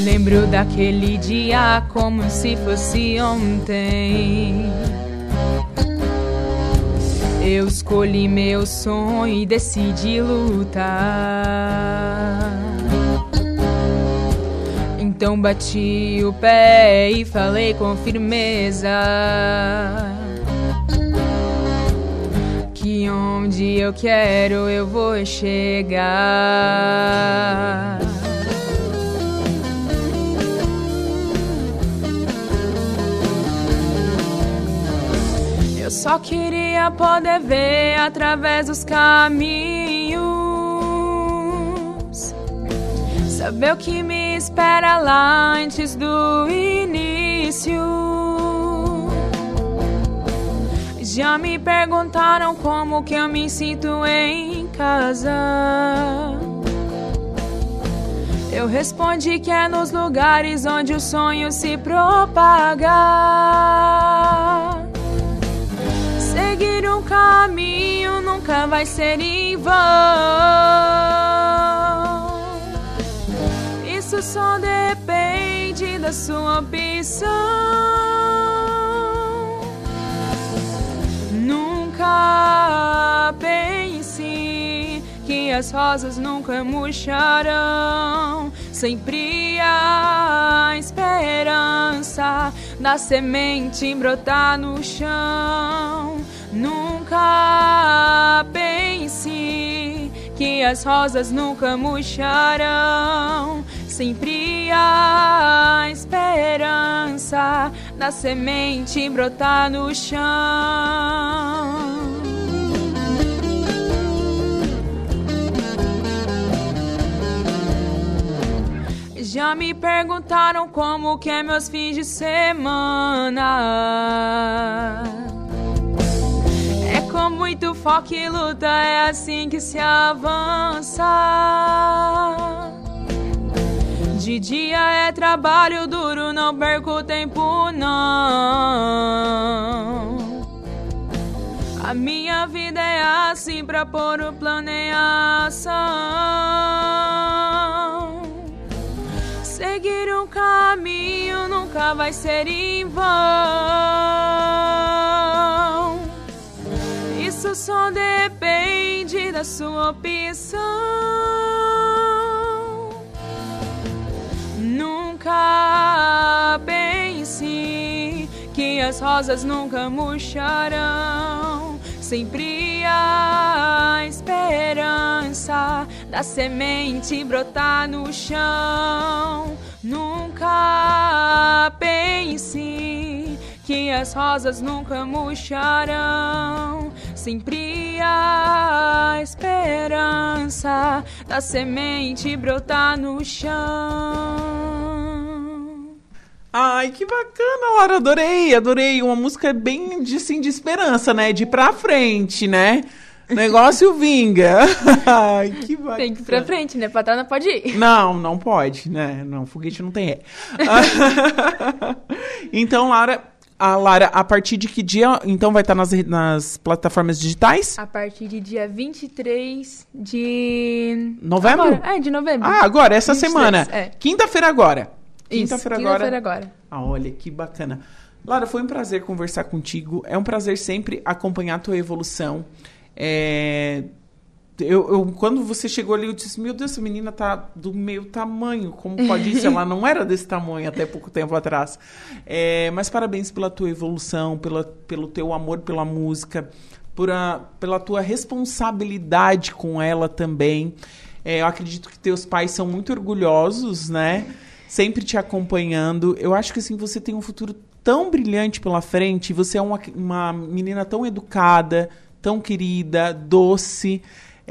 Lembro daquele dia como se fosse ontem. Eu escolhi meu sonho e decidi lutar. Então bati o pé e falei com firmeza que onde eu quero eu vou chegar. Só queria poder ver através dos caminhos, saber o que me espera lá antes do início. Já me perguntaram como que eu me sinto em casa. Eu respondi que é nos lugares onde o sonho se propaga. Caminho nunca vai ser em vão. Isso só depende da sua opção. Nunca pense que as rosas nunca murcharão. Sempre a esperança da semente brotar no chão. Nunca pense que as rosas nunca murcharão. Sempre a esperança da semente brotar no chão. Já me perguntaram como que é meus fins de semana. Com muito foco e luta, é assim que se avança. De dia é trabalho duro, não perco tempo não. A minha vida é assim pra pôr o plano em ação. Seguir um caminho nunca vai ser em vão. Isso só depende da sua opção. Nunca pense que as rosas nunca murcharão. Sempre a esperança da semente brotar no chão. Nunca pense que as rosas nunca murcharão. Sempre a esperança da semente brotar no chão. Ai, que bacana, Laura. Adorei, adorei. Uma música bem de, assim, de esperança, né? De ir pra frente, né? Negócio <laughs> vinga. Ai, que bacana. Tem que ir pra frente, né? Pra trás não pode ir. Não, não pode, né? Não, foguete não tem ré. <laughs> <laughs> então, Lara, a Lara, a partir de que dia, então, vai estar nas, nas plataformas digitais? A partir de dia 23 de... Novembro? Agora. É, de novembro. Ah, agora, essa 23, semana. É. Quinta-feira agora. Quinta-feira quinta-feira agora. agora. Ah, olha, que bacana. Lara, foi um prazer conversar contigo. É um prazer sempre acompanhar a tua evolução. É, Eu, eu- quando você chegou ali, eu disse, meu Deus, essa menina tá do meu tamanho. Como pode isso? Ela não era desse tamanho até pouco tempo atrás. É, mas parabéns pela tua evolução, pela, pelo teu amor pela música, por a- pela tua responsabilidade com ela também. É, eu acredito que teus pais são muito orgulhosos, né? Sempre te acompanhando. Eu acho que assim, você tem um futuro tão brilhante pela frente. Você é uma, uma menina tão educada, tão querida, doce.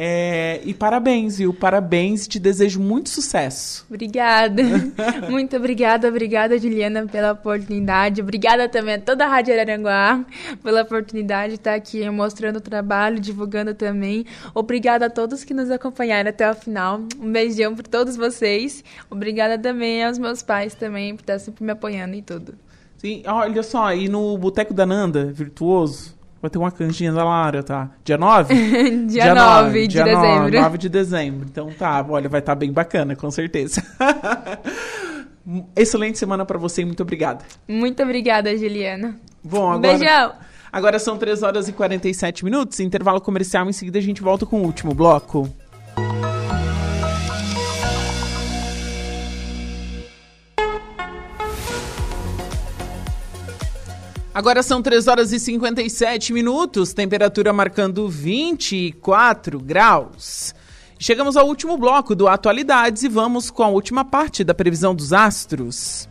É, e parabéns, viu? Parabéns, te desejo muito sucesso. Obrigada. <laughs> Muito obrigada, obrigada, Juliana, pela oportunidade. Obrigada também a toda a Rádio Araranguá pela oportunidade de estar aqui mostrando o trabalho, divulgando também. Obrigada a todos que nos acompanharam até o final. Um beijão para todos vocês. Obrigada também aos meus pais também por estar sempre me apoiando em tudo. Sim, olha só, e no Boteco da Nanda, virtuoso, Vai ter uma canjinha da Lara, tá? Dia 9? <laughs> dia, dia 9, 9 de dia dezembro. 9 de dezembro. Então tá, olha, vai estar tá bem bacana, com certeza. <laughs> Excelente semana para você e muito obrigada. Muito obrigada, Juliana. Bom, agora. Beijão. Agora são 3 horas e 47 minutos, intervalo comercial. Em seguida a gente volta com o último bloco. Agora são 3 horas e 57 minutos, temperatura marcando 24 graus. Chegamos ao último bloco do Atualidades e vamos com a última parte da previsão dos astros.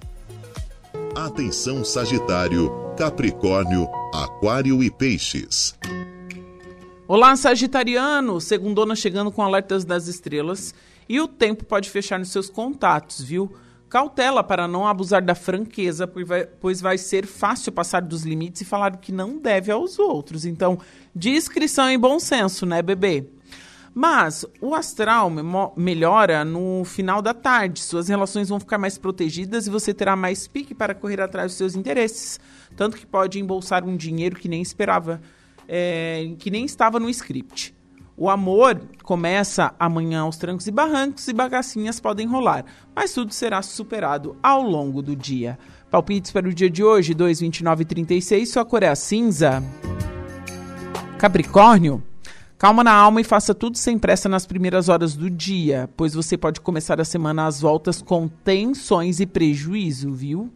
Atenção Sagitário, Capricórnio, Aquário e Peixes. Olá, Sagitariano! Segundona chegando com alertas das estrelas e o tempo pode fechar nos seus contatos, viu? Cautela para não abusar da franqueza, pois vai ser fácil passar dos limites e falar o que não deve aos outros. Então, discrição e bom senso, né, bebê? Mas o astral melhora no final da tarde. Suas relações vão ficar mais protegidas e você terá mais pique para correr atrás dos seus interesses. Tanto que pode embolsar um dinheiro que nem esperava, é, que nem estava no script. O amor começa amanhã aos trancos e barrancos e bagacinhas podem rolar, mas tudo será superado ao longo do dia. Palpites para o dia de hoje, 2, 29 e 36, sua cor é cinza. Capricórnio, calma na alma e faça tudo sem pressa nas primeiras horas do dia, pois você pode começar a semana às voltas com tensões e prejuízo, viu?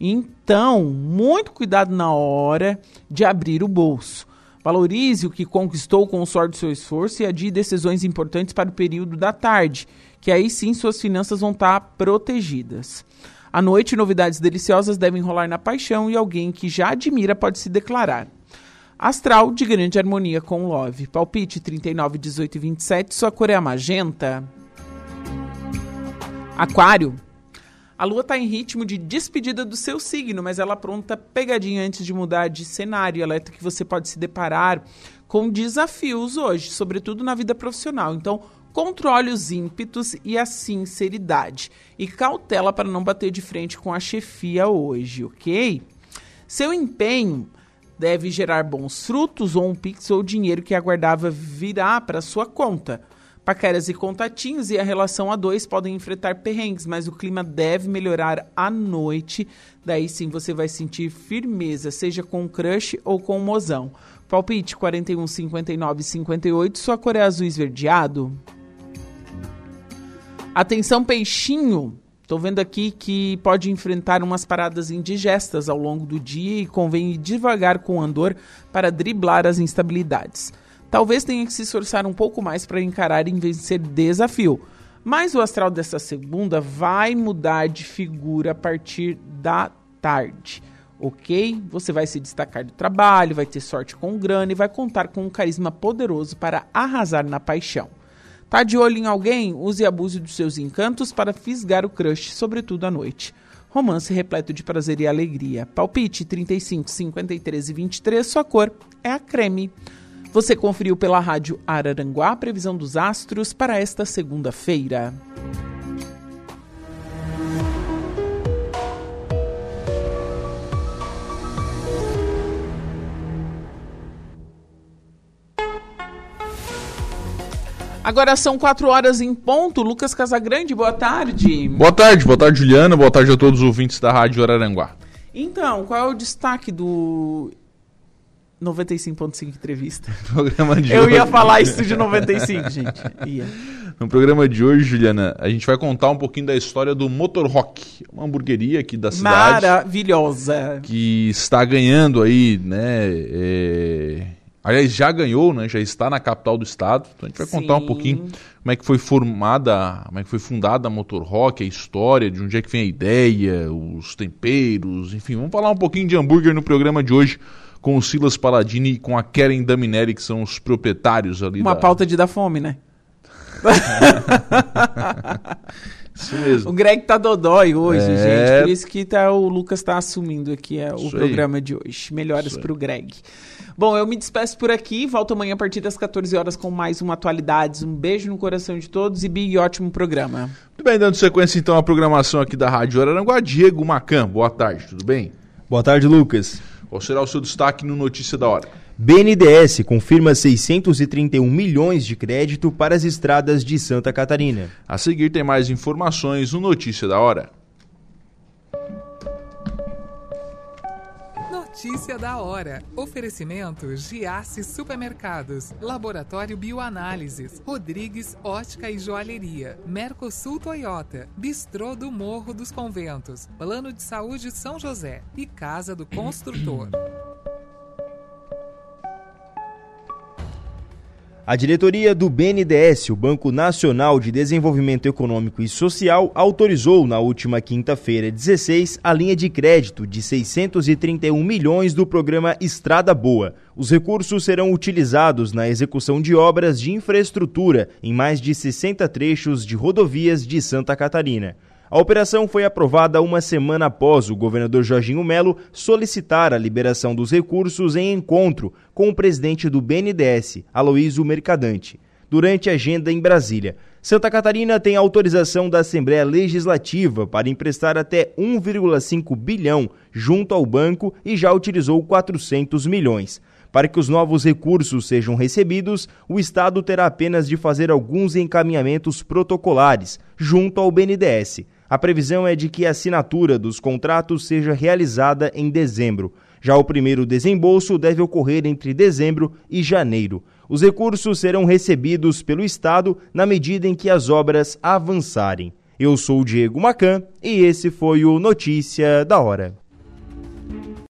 Então, muito cuidado na hora de abrir o bolso. Valorize o que conquistou com o suor do seu esforço e adie decisões importantes para o período da tarde, que aí sim suas finanças vão estar protegidas. À noite, novidades deliciosas devem rolar na paixão e alguém que já admira pode se declarar. Astral de grande harmonia com Love. Palpite 39, 18 e 27, sua cor é a magenta. Aquário. A lua está em ritmo de despedida do seu signo, mas ela pronta pegadinha antes de mudar de cenário. Alerta que você pode se deparar com desafios hoje, sobretudo na vida profissional. Então, controle os ímpetos e a sinceridade. E cautela para não bater de frente com a chefia hoje, ok? Seu empenho deve gerar bons frutos ou um pix ou dinheiro que aguardava virá para sua conta. Paqueras e contatinhos e a relação a dois podem enfrentar perrengues, mas o clima deve melhorar à noite. Daí sim você vai sentir firmeza, seja com um crush ou com um mozão. Palpite 41, 59 58, sua cor é azul esverdeado. Atenção, peixinho. Estou vendo aqui que pode enfrentar umas paradas indigestas ao longo do dia e convém ir devagar com o andor para driblar as instabilidades. Talvez tenha que se esforçar um pouco mais para encarar e vencer desafio. Mas o astral dessa segunda vai mudar de figura a partir da tarde, ok? Você vai se destacar do trabalho, vai ter sorte com grana e vai contar com um carisma poderoso para arrasar na paixão. Tá de olho em alguém? Use e abuse dos seus encantos para fisgar o crush, sobretudo à noite. Romance repleto de prazer e alegria. Palpite 35, 53 e 23, sua cor é a creme. Você conferiu pela rádio Araranguá a previsão dos astros para esta segunda-feira. Agora são quatro horas em ponto. Lucas Casagrande, boa tarde. Boa tarde, boa tarde, Juliana. Boa tarde a todos os ouvintes da Rádio Araranguá. Então, qual é o destaque do 95.5 entrevista. <laughs> Programa de Eu hoje. ia falar isso de 95, gente. Ia. <laughs> No programa de hoje, Juliana, a gente vai contar um pouquinho da história do Motor Rock, uma hamburgueria aqui da cidade. Maravilhosa. Que está ganhando aí, né? É... Aliás, já ganhou, né? Já está na capital do estado. Então a gente vai Sim. contar um pouquinho como é que foi formada, como é que foi fundada a Motor Rock, a história, de onde é que vem a ideia, os temperos, enfim, vamos falar um pouquinho de hambúrguer no programa de hoje com o Silas Paladini e com a Keren Daminelli, que são os proprietários ali Uma da... pauta de dar fome, né? <laughs> Isso mesmo. O Greg tá dodói hoje, é... gente. Por isso que tá, o Lucas tá assumindo aqui é, o programa de hoje. Melhoras pro Greg. Bom, eu me despeço por aqui. Volto amanhã a partir das 14 horas com mais uma Atualidades. Um beijo no coração de todos e big ótimo programa. Muito bem, dando sequência então à programação aqui da Rádio Araranguá. Diego Macan, boa tarde, tudo bem? Boa tarde, Lucas. Qual será o seu destaque no Notícia da Hora? BNDES confirma 631 milhões de crédito para as estradas de Santa Catarina. A seguir tem mais informações no Notícia da Hora. Notícia da hora. Oferecimento Giasse Supermercados, Laboratório Bioanálises, Rodrigues Ótica e Joalheria, Mercosul Toyota, Bistrô do Morro dos Conventos, Plano de Saúde São José. E Casa do Construtor. A diretoria do BNDES, o Banco Nacional de Desenvolvimento Econômico e Social, autorizou na última quinta-feira, 16, a linha de crédito de 631 milhões do programa Estrada Boa. Os recursos serão utilizados na execução de obras de infraestrutura em mais de 60 trechos de rodovias de Santa Catarina. A operação foi aprovada uma semana após o governador Jorginho Melo solicitar a liberação dos recursos em encontro com o presidente do BNDES, Aloísio Mercadante. Durante a agenda em Brasília, Santa Catarina tem autorização da Assembleia Legislativa para emprestar até 1,5 bilhão junto ao banco e já utilizou 400 milhões. Para que os novos recursos sejam recebidos, o Estado terá apenas de fazer alguns encaminhamentos protocolares junto ao BNDES. A previsão é de que a assinatura dos contratos seja realizada em dezembro. Já o primeiro desembolso deve ocorrer entre dezembro e janeiro. Os recursos serão recebidos pelo Estado na medida em que as obras avançarem. Eu sou o Diego Macan e esse foi o Notícia da Hora.